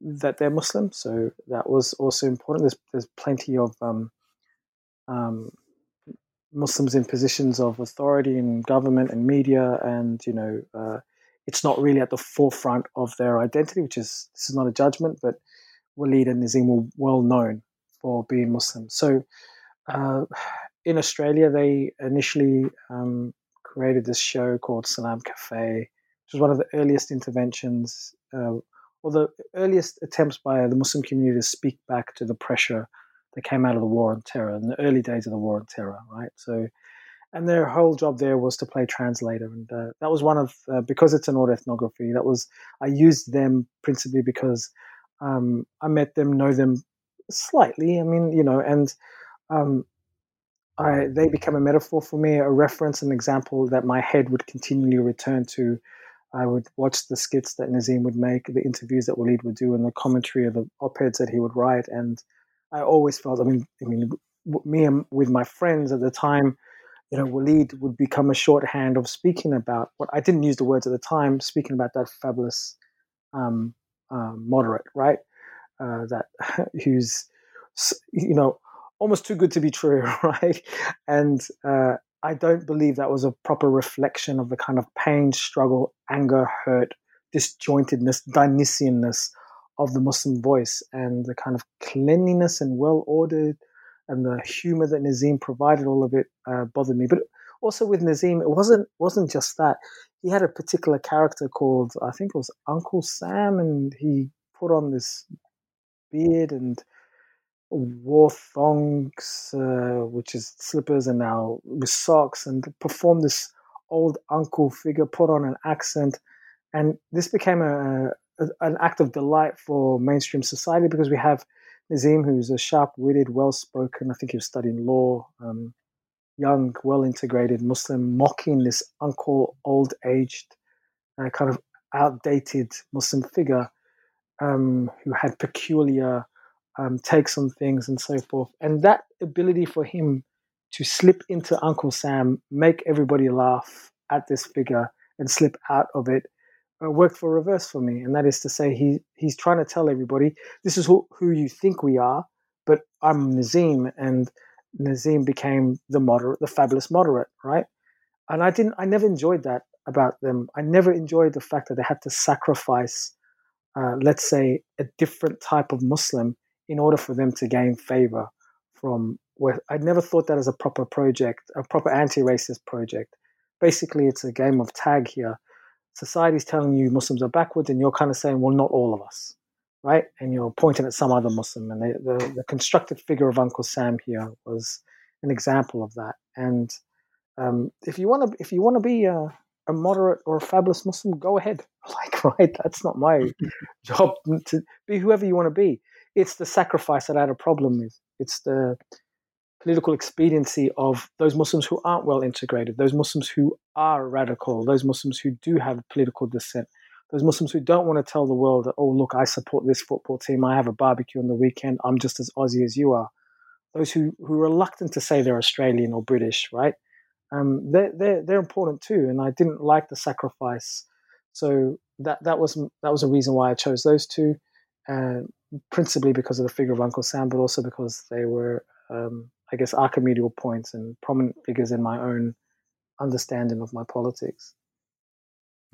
that they're Muslim, so that was also important. There's there's plenty of um, um, Muslims in positions of authority in government and media, and you know, uh, it's not really at the forefront of their identity. Which is this is not a judgment, but Waleed and Nazeem were well known for being Muslim. So. Uh, in Australia, they initially um, created this show called Salam Cafe, which was one of the earliest interventions uh, or the earliest attempts by the Muslim community to speak back to the pressure that came out of the war on terror in the early days of the war on terror, right? So, and their whole job there was to play translator, and uh, that was one of uh, because it's an ethnography. That was I used them principally because um, I met them, know them slightly. I mean, you know, and um, I, they become a metaphor for me, a reference, an example that my head would continually return to. I would watch the skits that Nazeem would make, the interviews that Waleed would do, and the commentary of the op-eds that he would write. And I always felt, I mean, I mean, me and with my friends at the time, you know, Waleed would become a shorthand of speaking about what I didn't use the words at the time, speaking about that fabulous um, uh, moderate, right? Uh, that who's, you know, almost too good to be true, right? And uh, I don't believe that was a proper reflection of the kind of pain, struggle, anger, hurt, disjointedness, Dionysianness of the Muslim voice and the kind of cleanliness and well ordered and the humor that Nazeem provided, all of it uh, bothered me. But also with Nazeem, it wasn't wasn't just that. He had a particular character called I think it was Uncle Sam, and he put on this beard and wore thongs, uh, which is slippers, and now with socks, and performed this old uncle figure, put on an accent, and this became a, a an act of delight for mainstream society because we have Nazeem, who's a sharp-witted, well-spoken. I think he was studying law. Um, young, well-integrated Muslim, mocking this uncle, old-aged, uh, kind of outdated Muslim figure um, who had peculiar um, takes on things and so forth. And that ability for him to slip into Uncle Sam, make everybody laugh at this figure, and slip out of it uh, worked for reverse for me. And that is to say, he he's trying to tell everybody this is who, who you think we are, but I'm Nazeem, and Nazeem became the moderate, the fabulous moderate, right? And I didn't, I never enjoyed that about them. I never enjoyed the fact that they had to sacrifice, uh, let's say, a different type of Muslim in order for them to gain favor from where I never thought that as a proper project, a proper anti-racist project. Basically, it's a game of tag here. Society's telling you Muslims are backwards, and you're kind of saying, well, not all of us, right? And you're pointing at some other Muslim. And they, the, the constructed figure of Uncle Sam here was an example of that. And um, if you want to, if you want to be a, a moderate or a fabulous Muslim, go ahead. Like, right? That's not my job to be whoever you want to be it's the sacrifice that I had a problem with. It's the political expediency of those Muslims who aren't well integrated, those Muslims who are radical, those Muslims who do have political dissent, those Muslims who don't want to tell the world that, oh, look, I support this football team, I have a barbecue on the weekend, I'm just as Aussie as you are. Those who, who are reluctant to say they're Australian or British, right? Um, they're, they're, they're important too. And I didn't like the sacrifice. So that, that, was, that was a reason why I chose those two. Uh, principally because of the figure of Uncle Sam, but also because they were, um, I guess, archimedial points and prominent figures in my own understanding of my politics.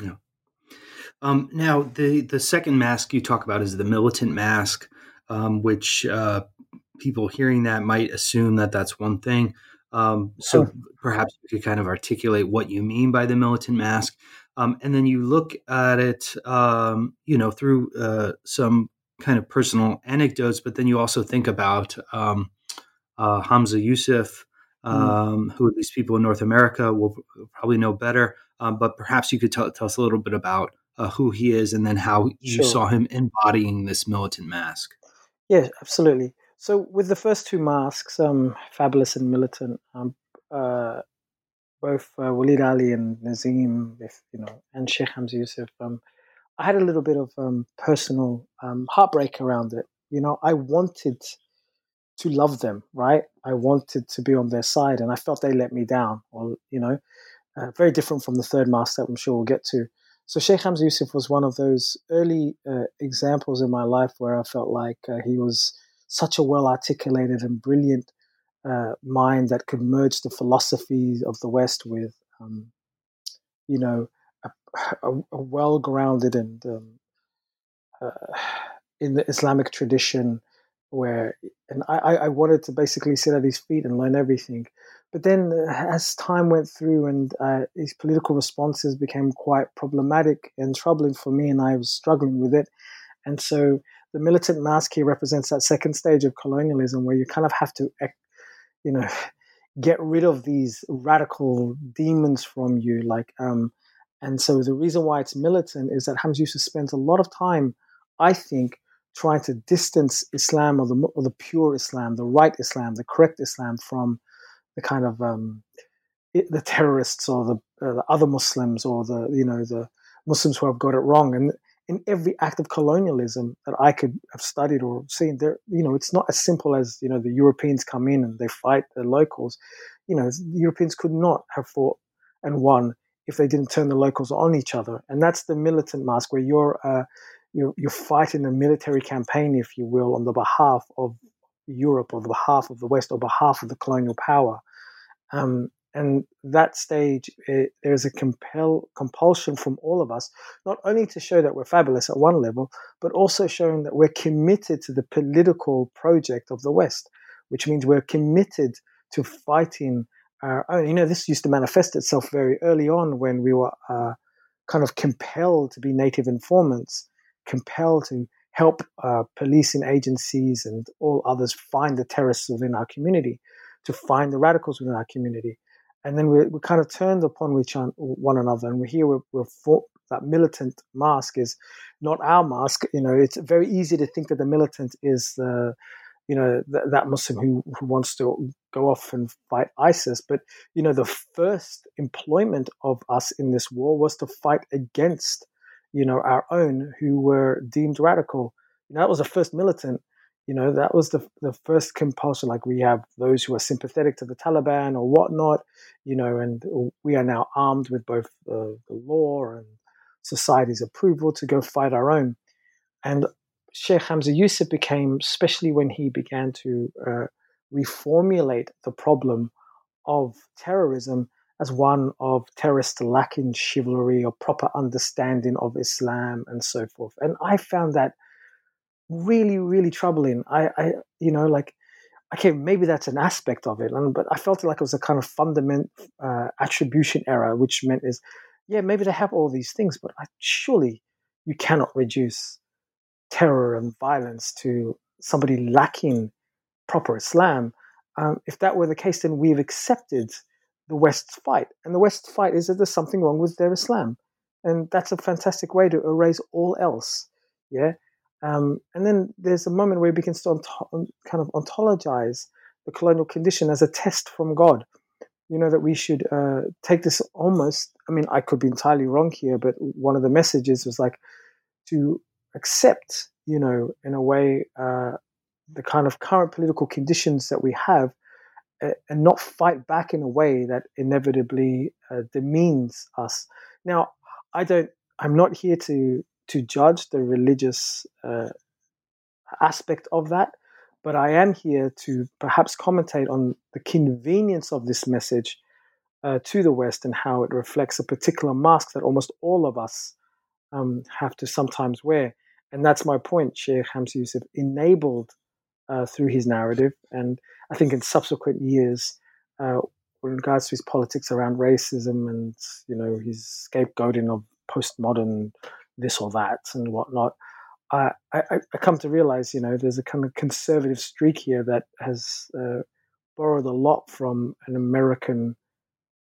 Yeah. Um, now, the the second mask you talk about is the militant mask, um, which uh, people hearing that might assume that that's one thing. Um, so perhaps you could kind of articulate what you mean by the militant mask, um, and then you look at it, um, you know, through uh, some kind of personal anecdotes, but then you also think about um, uh, Hamza Yusuf, mm. um, mm. who at least people in North America will probably know better. Um, but perhaps you could tell, tell, us a little bit about uh, who he is and then how you sure. saw him embodying this militant mask. Yeah, absolutely. So with the first two masks, um, Fabulous and Militant, um, uh, both uh, Waleed Aly and Nazeem, if, you know, and Sheikh Hamza Yusuf, um, I had a little bit of um, personal um, heartbreak around it. You know, I wanted to love them, right? I wanted to be on their side, and I felt they let me down. Well, you know, uh, very different from the third master I'm sure we'll get to. So Sheikh Hamza Yusuf was one of those early uh, examples in my life where I felt like uh, he was such a well articulated and brilliant uh, mind that could merge the philosophies of the West with, um, you know, a, well grounded and um, uh, in the Islamic tradition where and I, I wanted to basically sit at his feet and learn everything. But then, uh, as time went through and uh, his political responses became quite problematic and troubling for me, and I was struggling with it. And so, the militant mask here represents that second stage of colonialism where you kind of have to, you know, get rid of these radical demons from you, like um, and so the reason why it's militant is that Hamza Yusuf spends a lot of time, I think, trying to distance Islam or the, or the pure Islam, the right Islam, the correct Islam from the kind of um, the terrorists or the, uh, the other Muslims or the you know the Muslims who have got it wrong. And in every act of colonialism that I could have studied or seen, there you know it's not as simple as you know the Europeans come in and they fight the locals. You know, the Europeans could not have fought and won if they didn't turn the locals on each other. And that's the militant mask where you're uh, you're, you're fighting a military campaign, if you will, on the behalf of Europe or the behalf of the West or behalf of the colonial power. Um, and that stage, it, there's a compel, compulsion from all of us, not only to show that we're fabulous at one level, but also showing that we're committed to the political project of the West, which means we're committed to fighting own. You know, this used to manifest itself very early on when we were uh, kind of compelled to be native informants, compelled to help uh, policing agencies and all others find the terrorists within our community, to find the radicals within our community and then we're, we're kind of turned upon each one another and we're here we're, we're for, that militant mask is not our mask you know it's very easy to think that the militant is the you know th- that muslim who, who wants to go off and fight isis but you know the first employment of us in this war was to fight against you know our own who were deemed radical. You know, that was the first militant you know that was the, the first compulsion. Like we have those who are sympathetic to the taliban or whatnot you know and we are now armed with both the law and society's approval to go fight our own. And sheikh hamza yusuf became especially when he began to uh, reformulate the problem of terrorism as one of terrorists lacking chivalry or proper understanding of islam and so forth and i found that really, really troubling. I, I, you know, like, okay, maybe that's an aspect of it, but I felt like it was a kind of fundamental uh, attribution error, which meant is, yeah, maybe they have all these things, but I, surely you cannot reduce terror and violence to somebody lacking proper Islam. Um, if that were the case, then we've accepted the West's fight, and the West's fight is that there's something wrong with their Islam, and that's a fantastic way to erase all else. Yeah, um, and then there's a moment where we to ont- kind of ontologize the colonial condition as a test from God. You know, that we should uh, take this almost, I mean, I could be entirely wrong here, but one of the messages was like to accept, you know, in a way, uh, the kind of current political conditions that we have uh, and not fight back in a way that inevitably uh, demeans us. Now, I don't, I'm not here to to judge the religious uh, aspect of that, but I am here to perhaps commentate on the convenience of this message uh, to the West and how it reflects a particular mask that almost all of us um, have to sometimes wear. And that's my point. Sheikh Hamza Yusuf enabled uh, through his narrative, and I think in subsequent years, uh, with regards to his politics around racism and you know his scapegoating of postmodern this or that and whatnot. I, I, I come to realize, you know, there's a kind of conservative streak here that has uh, borrowed a lot from an American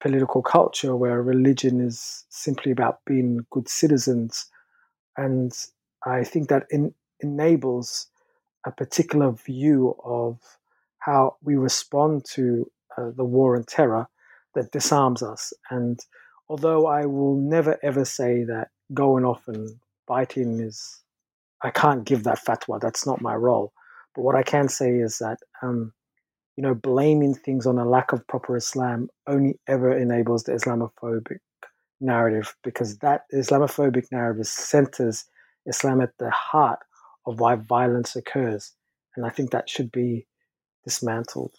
political culture where religion is simply about being good citizens. And I think that in, enables a particular view of how we respond to uh, the war and terror that disarms us. And although I will never ever say that going off and fighting is I can't give that fatwa. That's not my role. But what I can say is that um, you know blaming things on a lack of proper Islam only ever enables the Islamophobic narrative because that Islamophobic narrative centers Islam at the heart of why violence occurs, and I think that should be dismantled.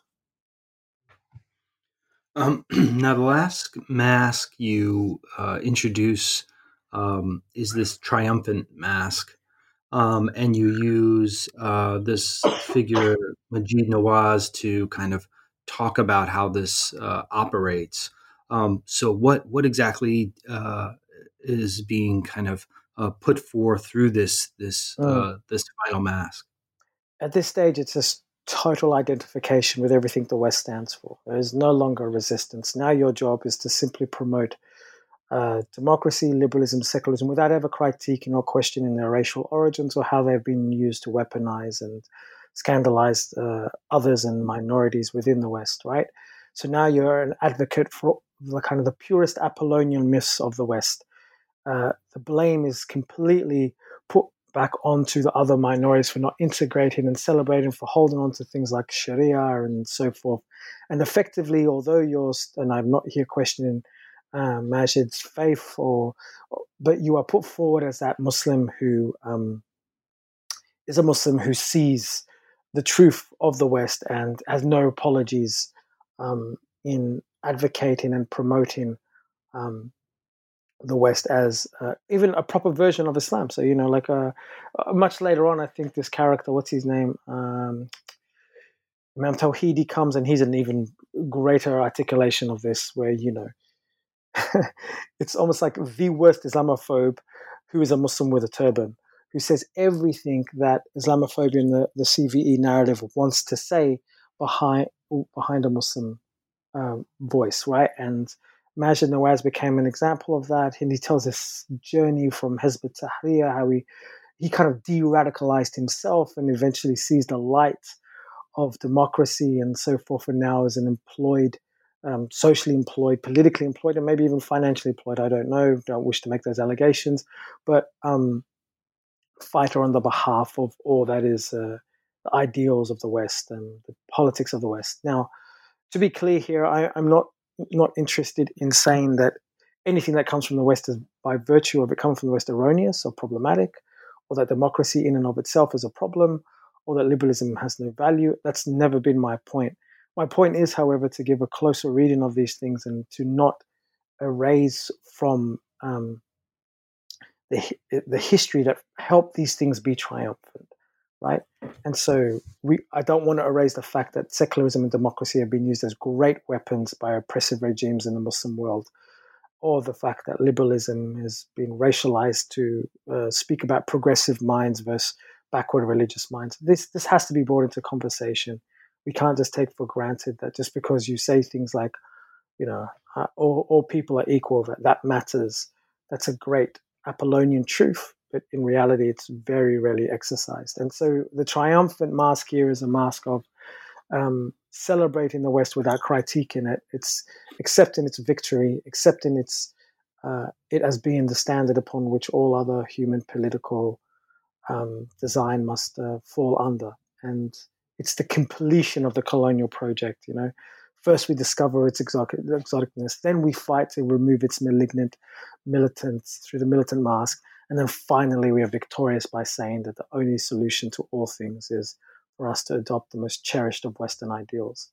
Um, now, the last mask you uh, introduce um, is this triumphant mask. Um, and you use uh, this figure, Maajid Nawaz, to kind of talk about how this uh, operates. Um, so, what what exactly uh, is being kind of uh, put forth through this this mm. this final mask? At this stage, it's just total identification with everything the West stands for. There is no longer resistance. Now, your job is to simply promote uh, democracy, liberalism, secularism, without ever critiquing or questioning their racial origins or how they've been used to weaponize and scandalize uh, others and minorities within the West, right? So now you're an advocate for the kind of the purest Apollonian myths of the West. Uh, the blame is completely put back onto the other minorities for not integrating and celebrating, for holding on to things like Sharia and so forth. And effectively, although you're, and I'm not here questioning uh, Maajid's faith, or but you are put forward as that Muslim who um, is a Muslim who sees the truth of the West and has no apologies um, in advocating and promoting um, the West as uh, even a proper version of Islam. So you know, like uh, uh, much later on, I think this character, what's his name, um, Imam Tawhidi comes, and he's an even greater articulation of this, where you know, it's almost like the worst Islamophobe who is a Muslim with a turban, who says everything that Islamophobia in the, the CVE narrative wants to say behind behind a Muslim um, voice, right? And Maajid Nawaz became an example of that. And he tells this journey from Hizb Tahrir, how he, he kind of de radicalized himself and eventually sees the light of democracy and so forth, and now is an employed, um, socially employed, politically employed, and maybe even financially employed. I don't know, don't wish to make those allegations, but um, fighter on the behalf of all that is uh, the ideals of the West and the politics of the West. Now, to be clear here, I, I'm not not interested in saying that anything that comes from the West is by virtue of it coming from the West erroneous or problematic, or that democracy in and of itself is a problem, or that liberalism has no value. That's never been my point. My point is, however, to give a closer reading of these things and to not erase from um, the, the history that helped these things be triumphant right? And so we, I don't want to erase the fact that secularism and democracy have been used as great weapons by oppressive regimes in the Muslim world, or the fact that liberalism has been racialized to uh, speak about progressive minds versus backward religious minds. This this has to be brought into conversation. We can't just take for granted that just because you say things like, you know, uh, all, all people are equal, that that matters. That's a great Apollonian truth but in reality, it's very rarely exercised. And so the triumphant mask here is a mask of um, celebrating the West without critiquing it. It's accepting its victory, accepting its uh, it as being the standard upon which all other human political um, design must uh, fall under. And it's the completion of the colonial project. You know, first we discover its exotic, exoticness, then we fight to remove its malignant militants through the militant mask, and then finally, we are victorious by saying that the only solution to all things is for us to adopt the most cherished of Western ideals.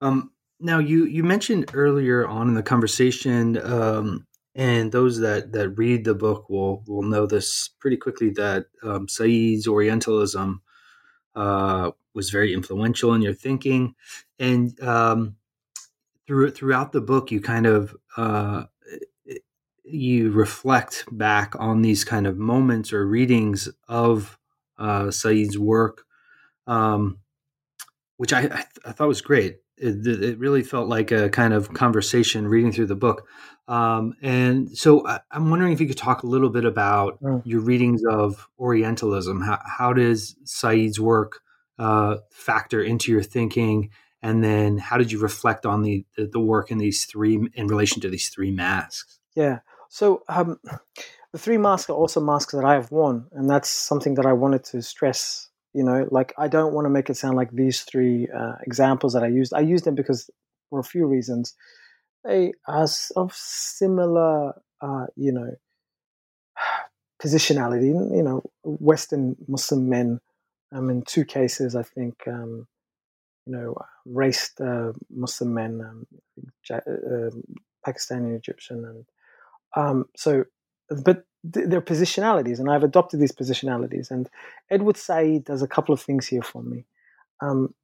Um, now, you you mentioned earlier on in the conversation, um, and those that that read the book will will know this pretty quickly that um, Said's Orientalism uh, was very influential in your thinking, and um, through throughout the book, you kind of uh, you reflect back on these kind of moments or readings of uh, Said's work, um, which I, I, th- I, thought was great. It, it, really felt like a kind of conversation reading through the book. Um, and so I, am wondering if you could talk a little bit about mm. your readings of Orientalism. How, how does Said's work uh, factor into your thinking? And then how did you reflect on the, the, the work in these three in relation to these three masks? Yeah. So um, the three masks are also masks that I have worn, and that's something that I wanted to stress. You know, like I don't want to make it sound like these three uh, examples that I used. I used them because for a few reasons. They are of similar, uh, you know, positionality. You know, Western Muslim men. Um, in two cases, I think, um, you know, raced uh, Muslim men, um, uh, Pakistani, Egyptian, and um, so, but th- they're positionalities, and I've adopted these positionalities. And Edward Said does a couple of things here for me. Um,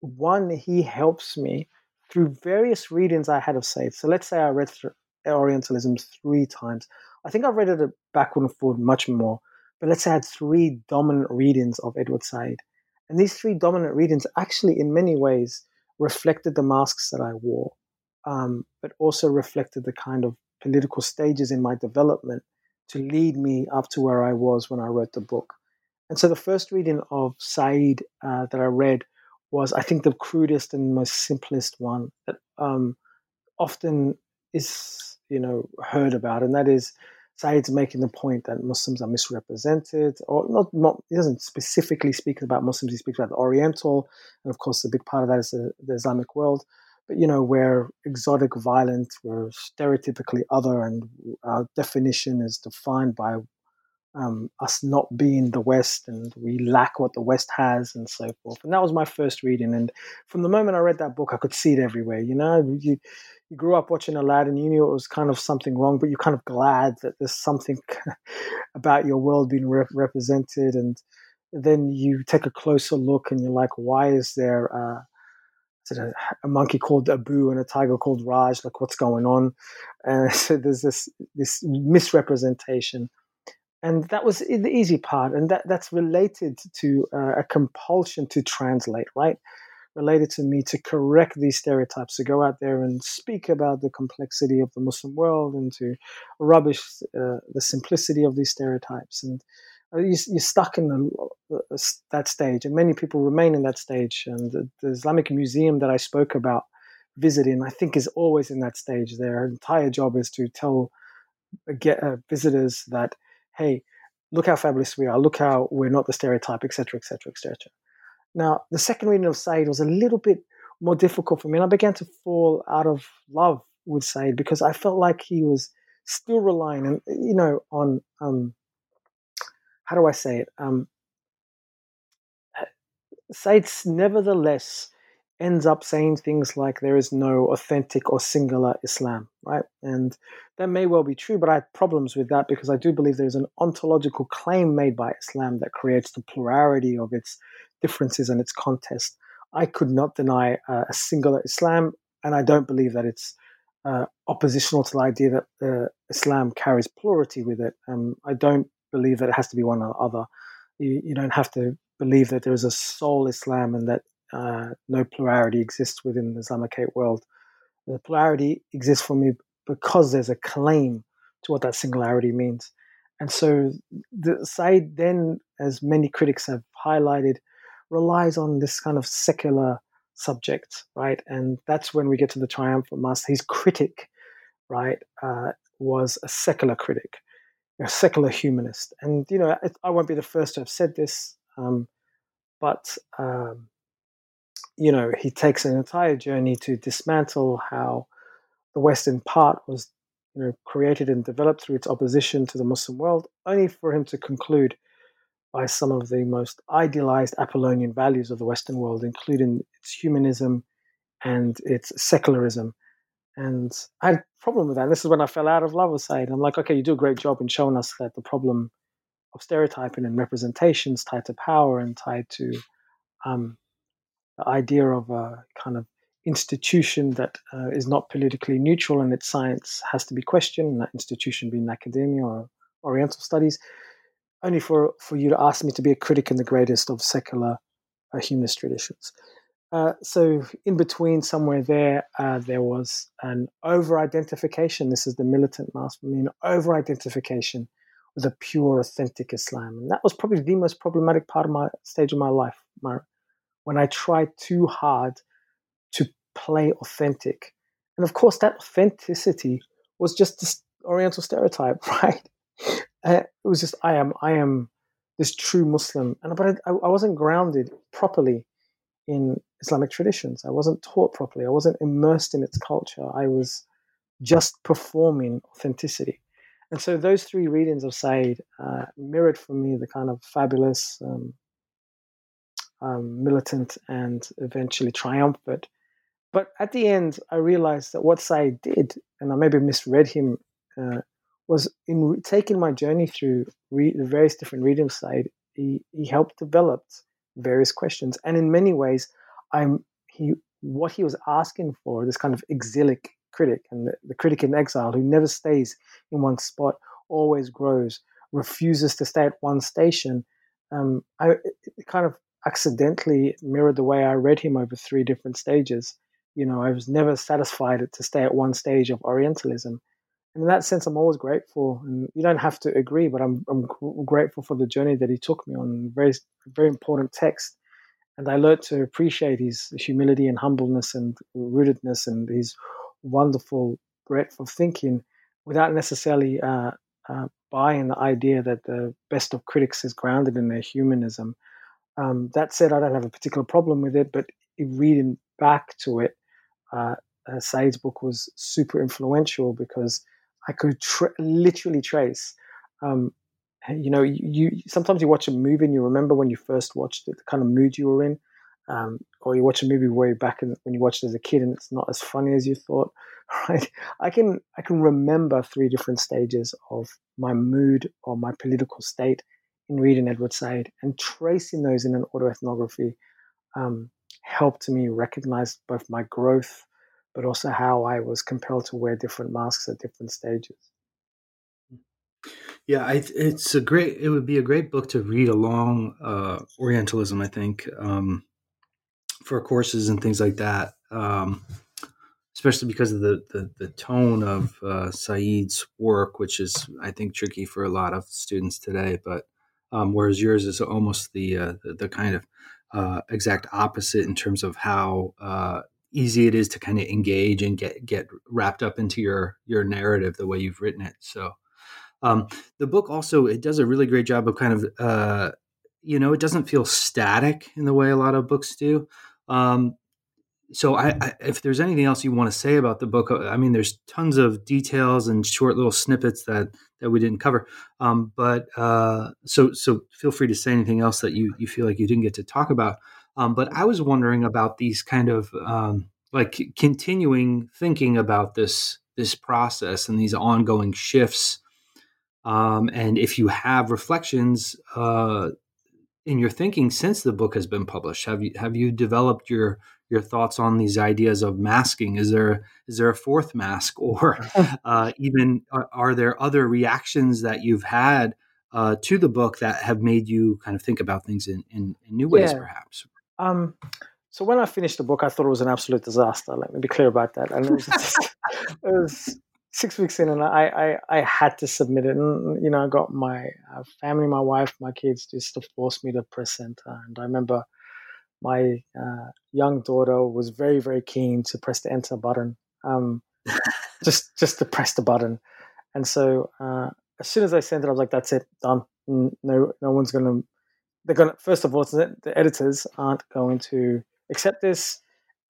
one, he helps me through various readings I had of Said. So let's say I read Orientalism three times. I think I've read it backward and forward much more. But let's say I had three dominant readings of Edward Said. And these three dominant readings actually, in many ways, reflected the masks that I wore, um, but also reflected the kind of political stages in my development to lead me up to where I was when I wrote the book. And so the first reading of Said uh, that I read was, I think, the crudest and most simplest one that um, often is, you know, heard about, and that is Said's making the point that Muslims are misrepresented, or not, not. He doesn't specifically speak about Muslims. He speaks about the Oriental, and of course, a big part of that is the, the Islamic world. But you know, we're exotic, violent, we're stereotypically other, and our definition is defined by um, us not being the West and we lack what the West has and so forth. And that was my first reading. And from the moment I read that book, I could see it everywhere. You know, you, you grew up watching Aladdin, you knew it was kind of something wrong, but you're kind of glad that there's something about your world being re- represented. And then you take a closer look and you're like, why is there uh, a, a, monkey called Abu and a tiger called Raj? Like, what's going on? And so there's this this misrepresentation and that was the easy part and that, that's related to uh, a compulsion to translate right related to me to correct these stereotypes to go out there and speak about the complexity of the muslim world and to rubbish uh, the simplicity of these stereotypes and you, are stuck in the, that stage and many people remain in that stage and the, the islamic museum that i spoke about visiting i think is always in that stage their entire job is to tell uh, get uh, visitors that hey, look how fabulous we are, look how we're not the stereotype, etc., etc., etc. Now, the second reading of Said was a little bit more difficult for me, and I began to fall out of love with Said because I felt like he was still relying, and you know, on um, how do I say it? Um, Said's nevertheless ends up saying things like there is no authentic or singular Islam, right? And that may well be true, but I have problems with that because I do believe there's an ontological claim made by Islam that creates the plurality of its differences and its contest. I could not deny uh, a singular Islam, and I don't believe that it's uh, oppositional to the idea that uh, Islam carries plurality with it. Um, I don't believe that it has to be one or the other. You, you don't have to believe that there is a sole Islam and that uh, no plurality exists within the Islamicate world. The plurality exists for me because there's a claim to what that singularity means. And so the side then, as many critics have highlighted, relies on this kind of secular subject, right? And that's when we get to the triumphant master. His critic, right, uh, was a secular critic, a secular humanist. And, you know, I won't be the first to have said this, um, but um, you know, he takes an entire journey to dismantle how the West, in part, was you know, created and developed through its opposition to the Muslim world, only for him to conclude by some of the most idealized Apollonian values of the Western world, including its humanism and its secularism. And I had problem with that. This is when I fell out of love with Said. I'm like, okay, you do a great job in showing us that the problem of stereotyping and representations tied to power and tied to um, the idea of a kind of institution that uh, is not politically neutral and its science has to be questioned, and that institution being academia or Oriental studies, only for, for you to ask me to be a critic in the greatest of secular uh, humanist traditions. Uh, so, in between, somewhere there, uh, there was an over identification. This is the militant mass for me, an over identification with a pure, authentic Islam. And that was probably the most problematic part of my stage of my life, my when I tried too hard to play authentic. And of course, that authenticity was just this Oriental stereotype, right? Uh, it was just I am I am this true Muslim, and but I, I wasn't grounded properly in Islamic traditions. I wasn't taught properly. I wasn't immersed in its culture. I was just performing authenticity. And so those three readings of Said uh, mirrored for me the kind of fabulous um, um, militant and eventually triumphant. But at the end, I realized that what Said did, and I maybe misread him, uh, was in re- taking my journey through re- the various different readings of Said, he, he helped develop various questions. And in many ways, I'm he what he was asking for, this kind of exilic critic, and the, the critic in exile who never stays in one spot, always grows, refuses to stay at one station. Um, I kind of accidentally mirrored the way I read him over three different stages. You know, I was never satisfied to stay at one stage of Orientalism. And in that sense, I'm always grateful. And you don't have to agree, but I'm, I'm grateful for the journey that he took me on. Very, very important text. and I learned to appreciate his humility and humbleness and rootedness and his wonderful breadth of thinking without necessarily uh, uh, buying the idea that the best of critics is grounded in their humanism. Um, that said, I don't have a particular problem with it, but reading back to it, uh, uh, Said's book was super influential because I could literally trace. Um, you know, you, you, sometimes you watch a movie and you remember when you first watched it, the kind of mood you were in, um, or you watch a movie way back in, when you watched it as a kid and it's not as funny as you thought. Right? I can I can remember three different stages of my mood or my political state in reading Edward Said and tracing those in an autoethnography um, helped me recognize both my growth but also how I was compelled to wear different masks at different stages. Yeah, I, it's a great. It would be a great book to read along uh, Orientalism. I think um, for courses and things like that, um, especially because of the the, the tone of uh, Said's work, which is I think tricky for a lot of students today. But um, whereas yours is almost the uh, the, the, kind of uh, exact opposite in terms of how uh, easy it is to kind of engage and get get wrapped up into your your narrative the way you've written it. So um, the book also it does a really great job of kind of uh, you know it doesn't feel static in the way a lot of books do. Um, so I, I, if there's anything else you want to say about the book, I mean, there's tons of details and short little snippets that that we didn't cover. Um, but uh, so so feel free to say anything else that you you feel like you didn't get to talk about. Um, but I was wondering about these kind of um, like continuing thinking about this this process and these ongoing shifts. Um, and if you have reflections uh, in your thinking since the book has been published, have you have you developed your your thoughts on these ideas of masking? Is there is there a fourth mask, or uh, even are, are, there other reactions that you've had uh, to the book that have made you kind of think about things in, in, in new ways, yeah. perhaps? Um, so when I finished the book, I thought it was an absolute disaster. Let me be clear about that. And it was, it was six weeks in, and I, I, I had to submit it. And you know, I got my uh, family, my wife, my kids, just to force me to press enter. And I remember my uh, young daughter was very, very keen to press the enter button, um, just just to press the button. And so uh, as soon as I sent it, I was like, "That's it, done. No, no one's gonna they're going to, first of all, the, editors aren't going to accept this.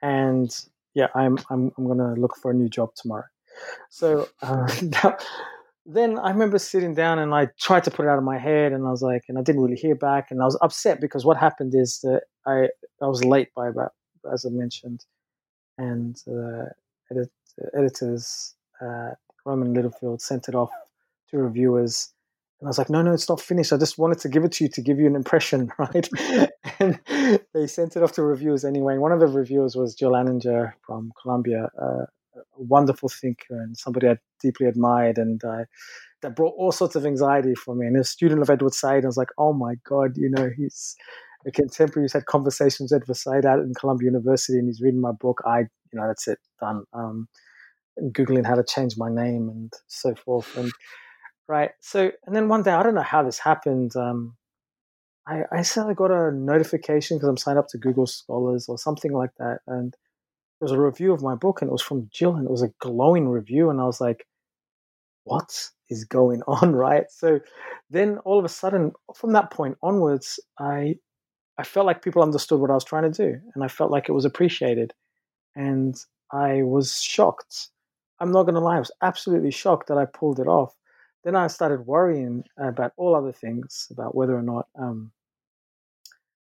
And yeah, I'm, I'm, I'm going to look for a new job tomorrow. So uh, then I remember sitting down and I tried to put it out of my head and I was like, and I didn't really hear back. And I was upset because what happened is that I, I was late by about, as I mentioned. And uh, edit, editors, uh, Rowman Littlefield, sent it off to reviewers and I was like, no, no, it's not finished. I just wanted to give it to you to give you an impression, right? and they sent it off to reviewers anyway. One of the reviewers was Gil Anidjar from Columbia, uh, a wonderful thinker and somebody I deeply admired. And uh, that brought all sorts of anxiety for me. And a student of Edward Said, I was like, oh my God, you know, he's a contemporary who's had conversations with Edward Said out in Columbia University and he's reading my book. I, you know, that's it, done. Um, Googling how to change my name and so forth. And right? So, and then one day, I don't know how this happened. Um, I, I suddenly got a notification because I'm signed up to Google Scholars or something like that, and there was a review of my book, and it was from Gil, and it was a glowing review, and I was like, "What is going on?" Right? So, then all of a sudden, from that point onwards, I I felt like people understood what I was trying to do, and I felt like it was appreciated, and I was shocked. I'm not going to lie, I was absolutely shocked that I pulled it off then I started worrying about all other things, about whether or not um,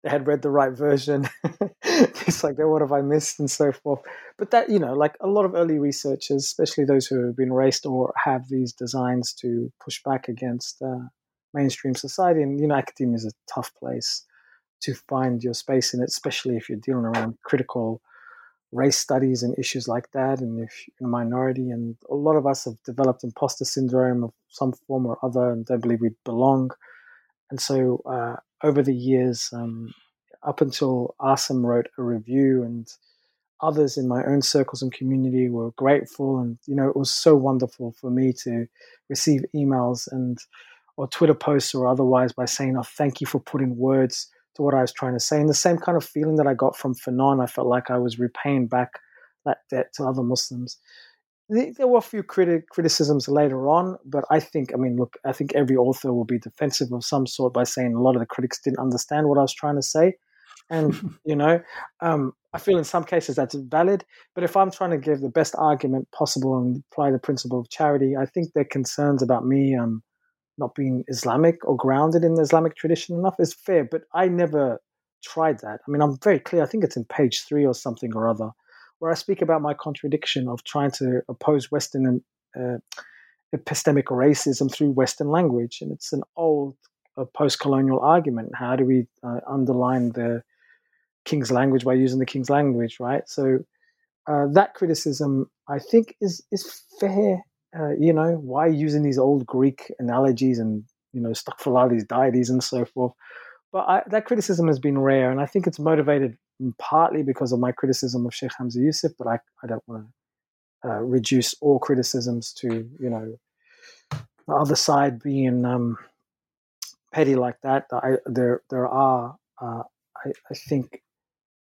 they had read the right version. it's like, what have I missed, and so forth. But that, you know, like a lot of early researchers, especially those who have been raced or have these designs to push back against uh, mainstream society, and you know, academia is a tough place to find your space in it, especially if you're dealing around critical race studies and issues like that, and if you're a minority, and a lot of us have developed imposter syndrome of some form or other and don't believe we belong. And so uh, over the years, um, up until Asim wrote a review and others in my own circles and community were grateful and you know it was so wonderful for me to receive emails and or twitter posts or otherwise by saying oh thank you for putting words to what I was trying to say. And the same kind of feeling that I got from Fanon, I felt like I was repaying back that debt to other Muslims. There were a few criti- criticisms later on, but I think, I mean, look, I think every author will be defensive of some sort by saying a lot of the critics didn't understand what I was trying to say. And, you know, um, I feel in some cases that's valid. But if I'm trying to give the best argument possible and apply the principle of charity, I think their concerns about me um, not being Islamic or grounded in the Islamic tradition enough is fair. But I never tried that. I mean, I'm very clear. I think it's in page three or something or other, where I speak about my contradiction of trying to oppose Western uh, epistemic racism through Western language. And it's an old uh, post colonial argument. How do we uh, underline the King's language by using the King's language, right? So uh, that criticism, I think, is is fair. Uh, you know, why using these old Greek analogies and you know stuck for all these deities and so forth. But I, that criticism has been rare, and I think it's motivated partly because of my criticism of Sheikh Hamza Yusuf. But I, I don't want to uh, reduce all criticisms to you know the other side being um, petty like that. I, there there are uh, I, I, think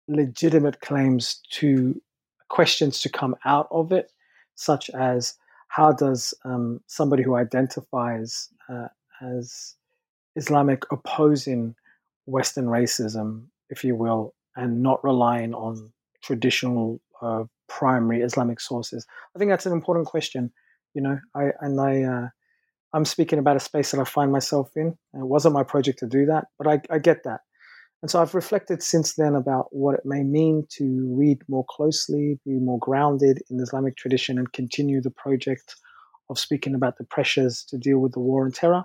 legitimate claims to questions to come out of it, such as how does um, somebody who identifies uh, as Islamic opposing Western racism, if you will, and not relying on traditional uh, primary Islamic sources? I think that's an important question. You know, I and I. Uh, I'm speaking about a space that I find myself in. It wasn't my project to do that, but I, I get that. And so I've reflected since then about what it may mean to read more closely, be more grounded in the Islamic tradition, and continue the project of speaking about the pressures to deal with the war and terror.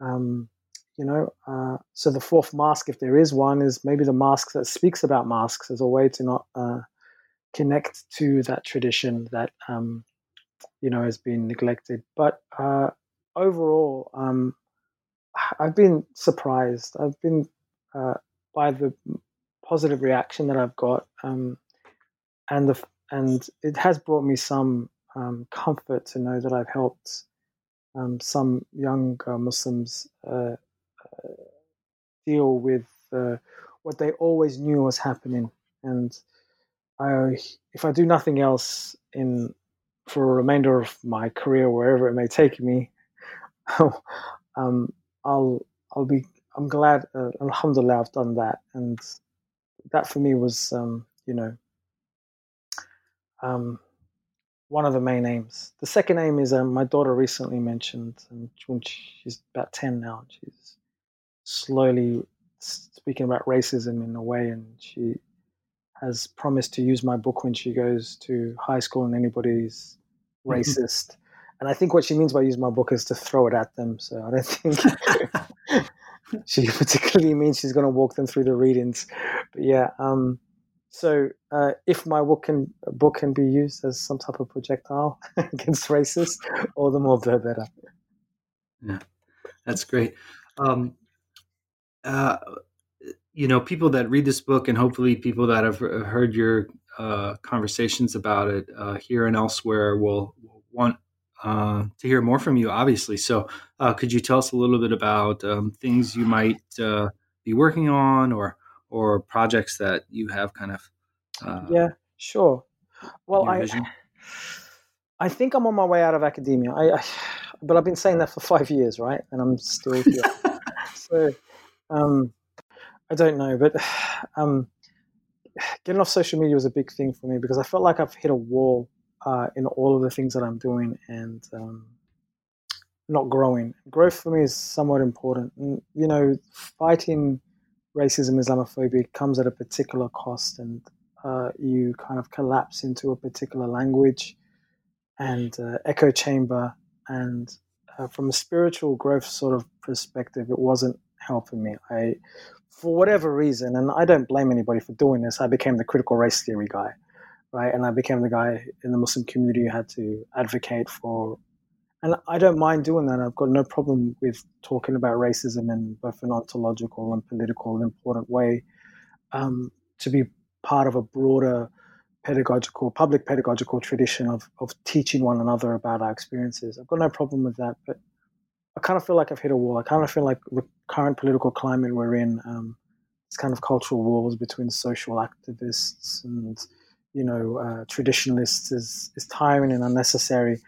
Um, you know, uh, so the fourth mask, if there is one, is maybe the mask that speaks about masks as a way to not uh, connect to that tradition that um, you know has been neglected. But uh, overall, um, I've been surprised. I've been uh, by the positive reaction that I've got, um, and the and it has brought me some um, comfort to know that I've helped um, some young uh, Muslims uh, uh, deal with uh, what they always knew was happening, and I, if I do nothing else in for a remainder of my career, wherever it may take me, um, I'll I'll be I'm glad, uh, Alhamdulillah, I've done that, and that for me was, um, you know, um, one of the main aims. The second aim is um, my daughter recently mentioned, and when she's about ten now, she's slowly speaking about racism in a way, and she has promised to use my book when she goes to high school, and anybody's mm-hmm. racist. And I think what she means by use my book is to throw it at them. So I don't think she particularly means she's going to walk them through the readings. But yeah, um, so uh, if my book can book can be used as some type of projectile against racists, all the more the better. Yeah, that's great. Um, uh, you know, people that read this book, and hopefully people that have heard your uh, conversations about it uh, here and elsewhere, will want uh, to hear more from you, obviously. So, uh, could you tell us a little bit about um, things you might uh, be working on, or or projects that you have kind of? Uh, yeah, sure. Well, I I think I'm on my way out of academia. I, I, but I've been saying that for five years, right? And I'm still here. so, um, I don't know, but um, getting off social media was a big thing for me because I felt like I've hit a wall uh, in all of the things that I'm doing and um, not growing. Growth for me is somewhat important. And, you know, fighting racism, Islamophobia comes at a particular cost, and uh, you kind of collapse into a particular language and uh, echo chamber. And uh, from a spiritual growth sort of perspective, it wasn't helping me. I, for whatever reason, and I don't blame anybody for doing this, I became the critical race theory guy right? And I became the guy in the Muslim community who had to advocate for. And I don't mind doing that. I've got no problem with talking about racism in both an ontological and political and important way um, to be part of a broader pedagogical, public pedagogical tradition of, of teaching one another about our experiences. I've got no problem with that, but I kind of feel like I've hit a wall. I kind of feel like the current political climate we're in, um, this kind of cultural wars between social activists and you know uh, traditionalists is is tiring and unnecessary.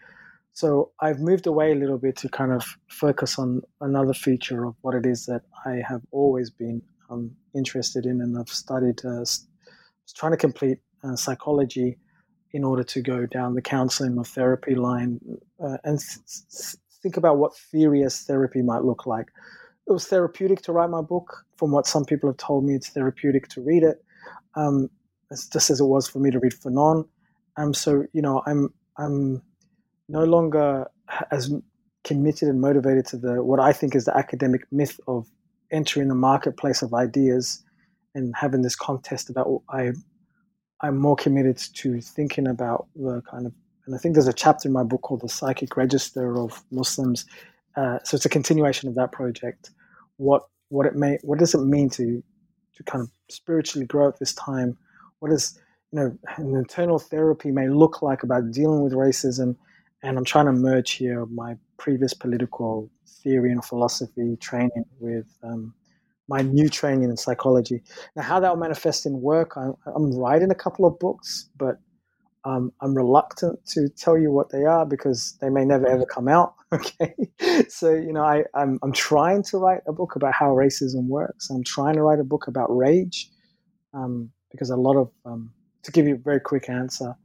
So I've moved away a little bit to kind of focus on another feature of what it is that I have always been um, interested in, and I've studied. Uh, trying to complete uh, psychology in order to go down the counseling or therapy line uh, and th- think about what theory as therapy might look like. It was therapeutic to write my book. From what some people have told me, it's therapeutic to read it. Um, it's just as it was for me to read Fanon. Um, so you know, I'm I'm no longer as committed and motivated to the what I think is the academic myth of entering the marketplace of ideas and having this contest about I I'm more committed to thinking about the kind of and I think there's a chapter in my book called the psychic register of Muslims. Uh, so it's a continuation of that project. What what it may what does it mean to to kind of spiritually grow at this time? What does you know an internal therapy may look like about dealing with racism and I'm trying to merge here my previous political theory and philosophy training with um, my new training in psychology. Now, how that will manifest in work, I'm, I'm writing a couple of books, but um, I'm reluctant to tell you what they are because they may never ever come out. Okay, so you know, I, I'm I'm trying to write a book about how racism works. I'm trying to write a book about rage um, because a lot of um, to give you a very quick answer,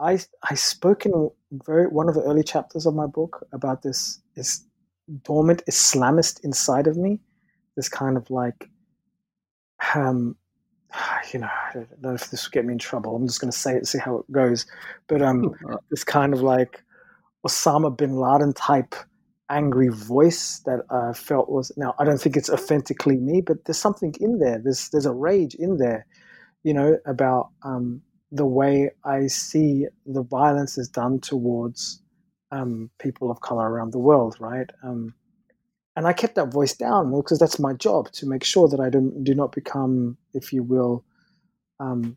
I I spoke in very one of the early chapters of my book about this this dormant Islamist inside of me, this kind of like, um, you know, I don't know if this will get me in trouble. I'm just going to say it, see how it goes. But um, this kind of like Osama bin Laden type angry voice that I felt was now I don't think it's authentically me, but there's something in there. There's there's a rage in there, you know, about um, the way I see the violence is done towards um, people of color around the world, right? Um, and I kept that voice down because that's my job to make sure that I don't do not become, if you will, um,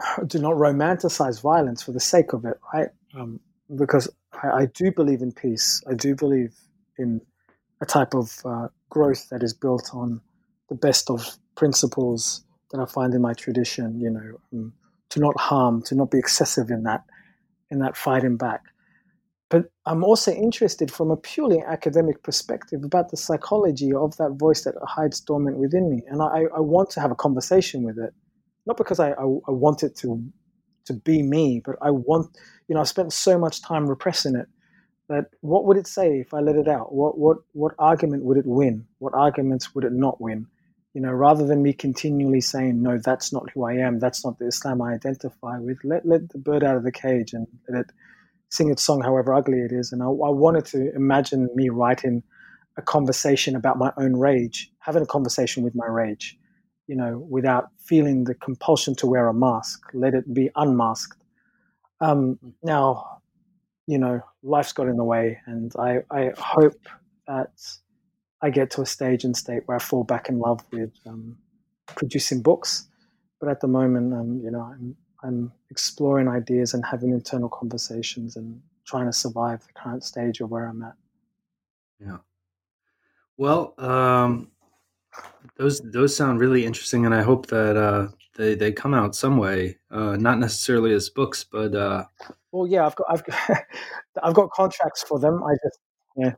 do not romanticize violence for the sake of it, right? Um, because I, I, do believe in peace. I do believe in a type of uh, growth that is built on the best of principles that I find in my tradition. You know, um, to not harm, to not be excessive in that in that fighting back. But I'm also interested from a purely academic perspective about the psychology of that voice that hides dormant within me, and I, I want to have a conversation with it, not because I, I, I want it to to be me, but I want you know I've spent so much time repressing it that what would it say if I let it out? What what what argument would it win? What arguments would it not win? You know, rather than me continually saying, no, that's not who I am, that's not the Islam I identify with, let, let the bird out of the cage and let it sing its song, however ugly it is. And I, I wanted to imagine me writing a conversation about my own rage, having a conversation with my rage, you know, without feeling the compulsion to wear a mask, let it be unmasked. Um, now, you know, life's got in the way, and I, I hope that I get to a stage and state where I fall back in love with um, producing books. But at the moment, um, you know, I'm I'm exploring ideas and having internal conversations and trying to survive the current stage of where I'm at. Yeah. Well, um, those those sound really interesting, and I hope that uh, they they come out some way. Uh, not necessarily as books, but uh... well, yeah, I've got I've got, I've got contracts for them. I just yeah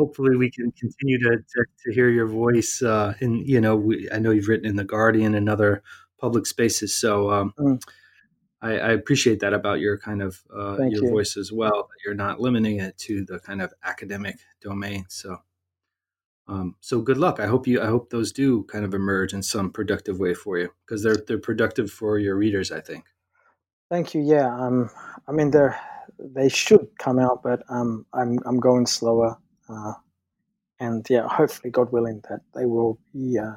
hopefully we can continue to to, to hear your voice. Uh, and you know, we, I know you've written in the Guardian and other public spaces, so um, mm. I, I, appreciate that about your kind of uh, your you. voice as well. You're not limiting it to the kind of academic domain. So. Um, so good luck. I hope you. I hope those do kind of emerge in some productive way for you because they're they're productive for your readers. I think. Thank you. Yeah. Um. I mean, they're they should come out, but um, I'm I'm going slower. Uh, and yeah, hopefully, God willing, that they will be uh,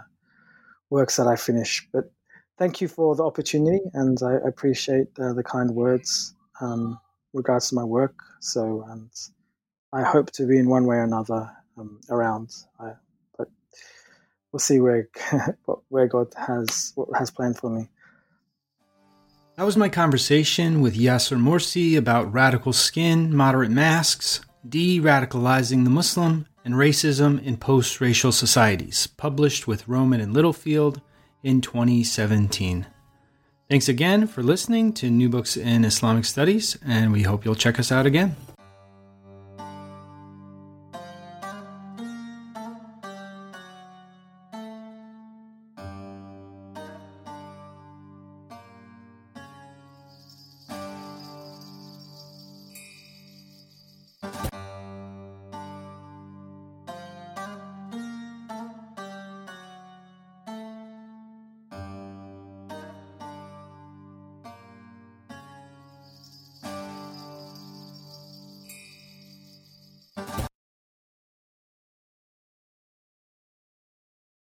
works that I finish. But thank you for the opportunity, and I appreciate uh, the kind words um, regards to my work. So, and I hope to be in one way or another um, around. I, but we'll see where where God has what has planned for me. That was my conversation with Yassir Morsi about radical skin, moderate masks, de radicalizing the Muslim, and Racism in Post Racial Societies, published with Rowman and Littlefield in 2017. Thanks again for listening to New Books in Islamic Studies, and we hope you'll check us out again.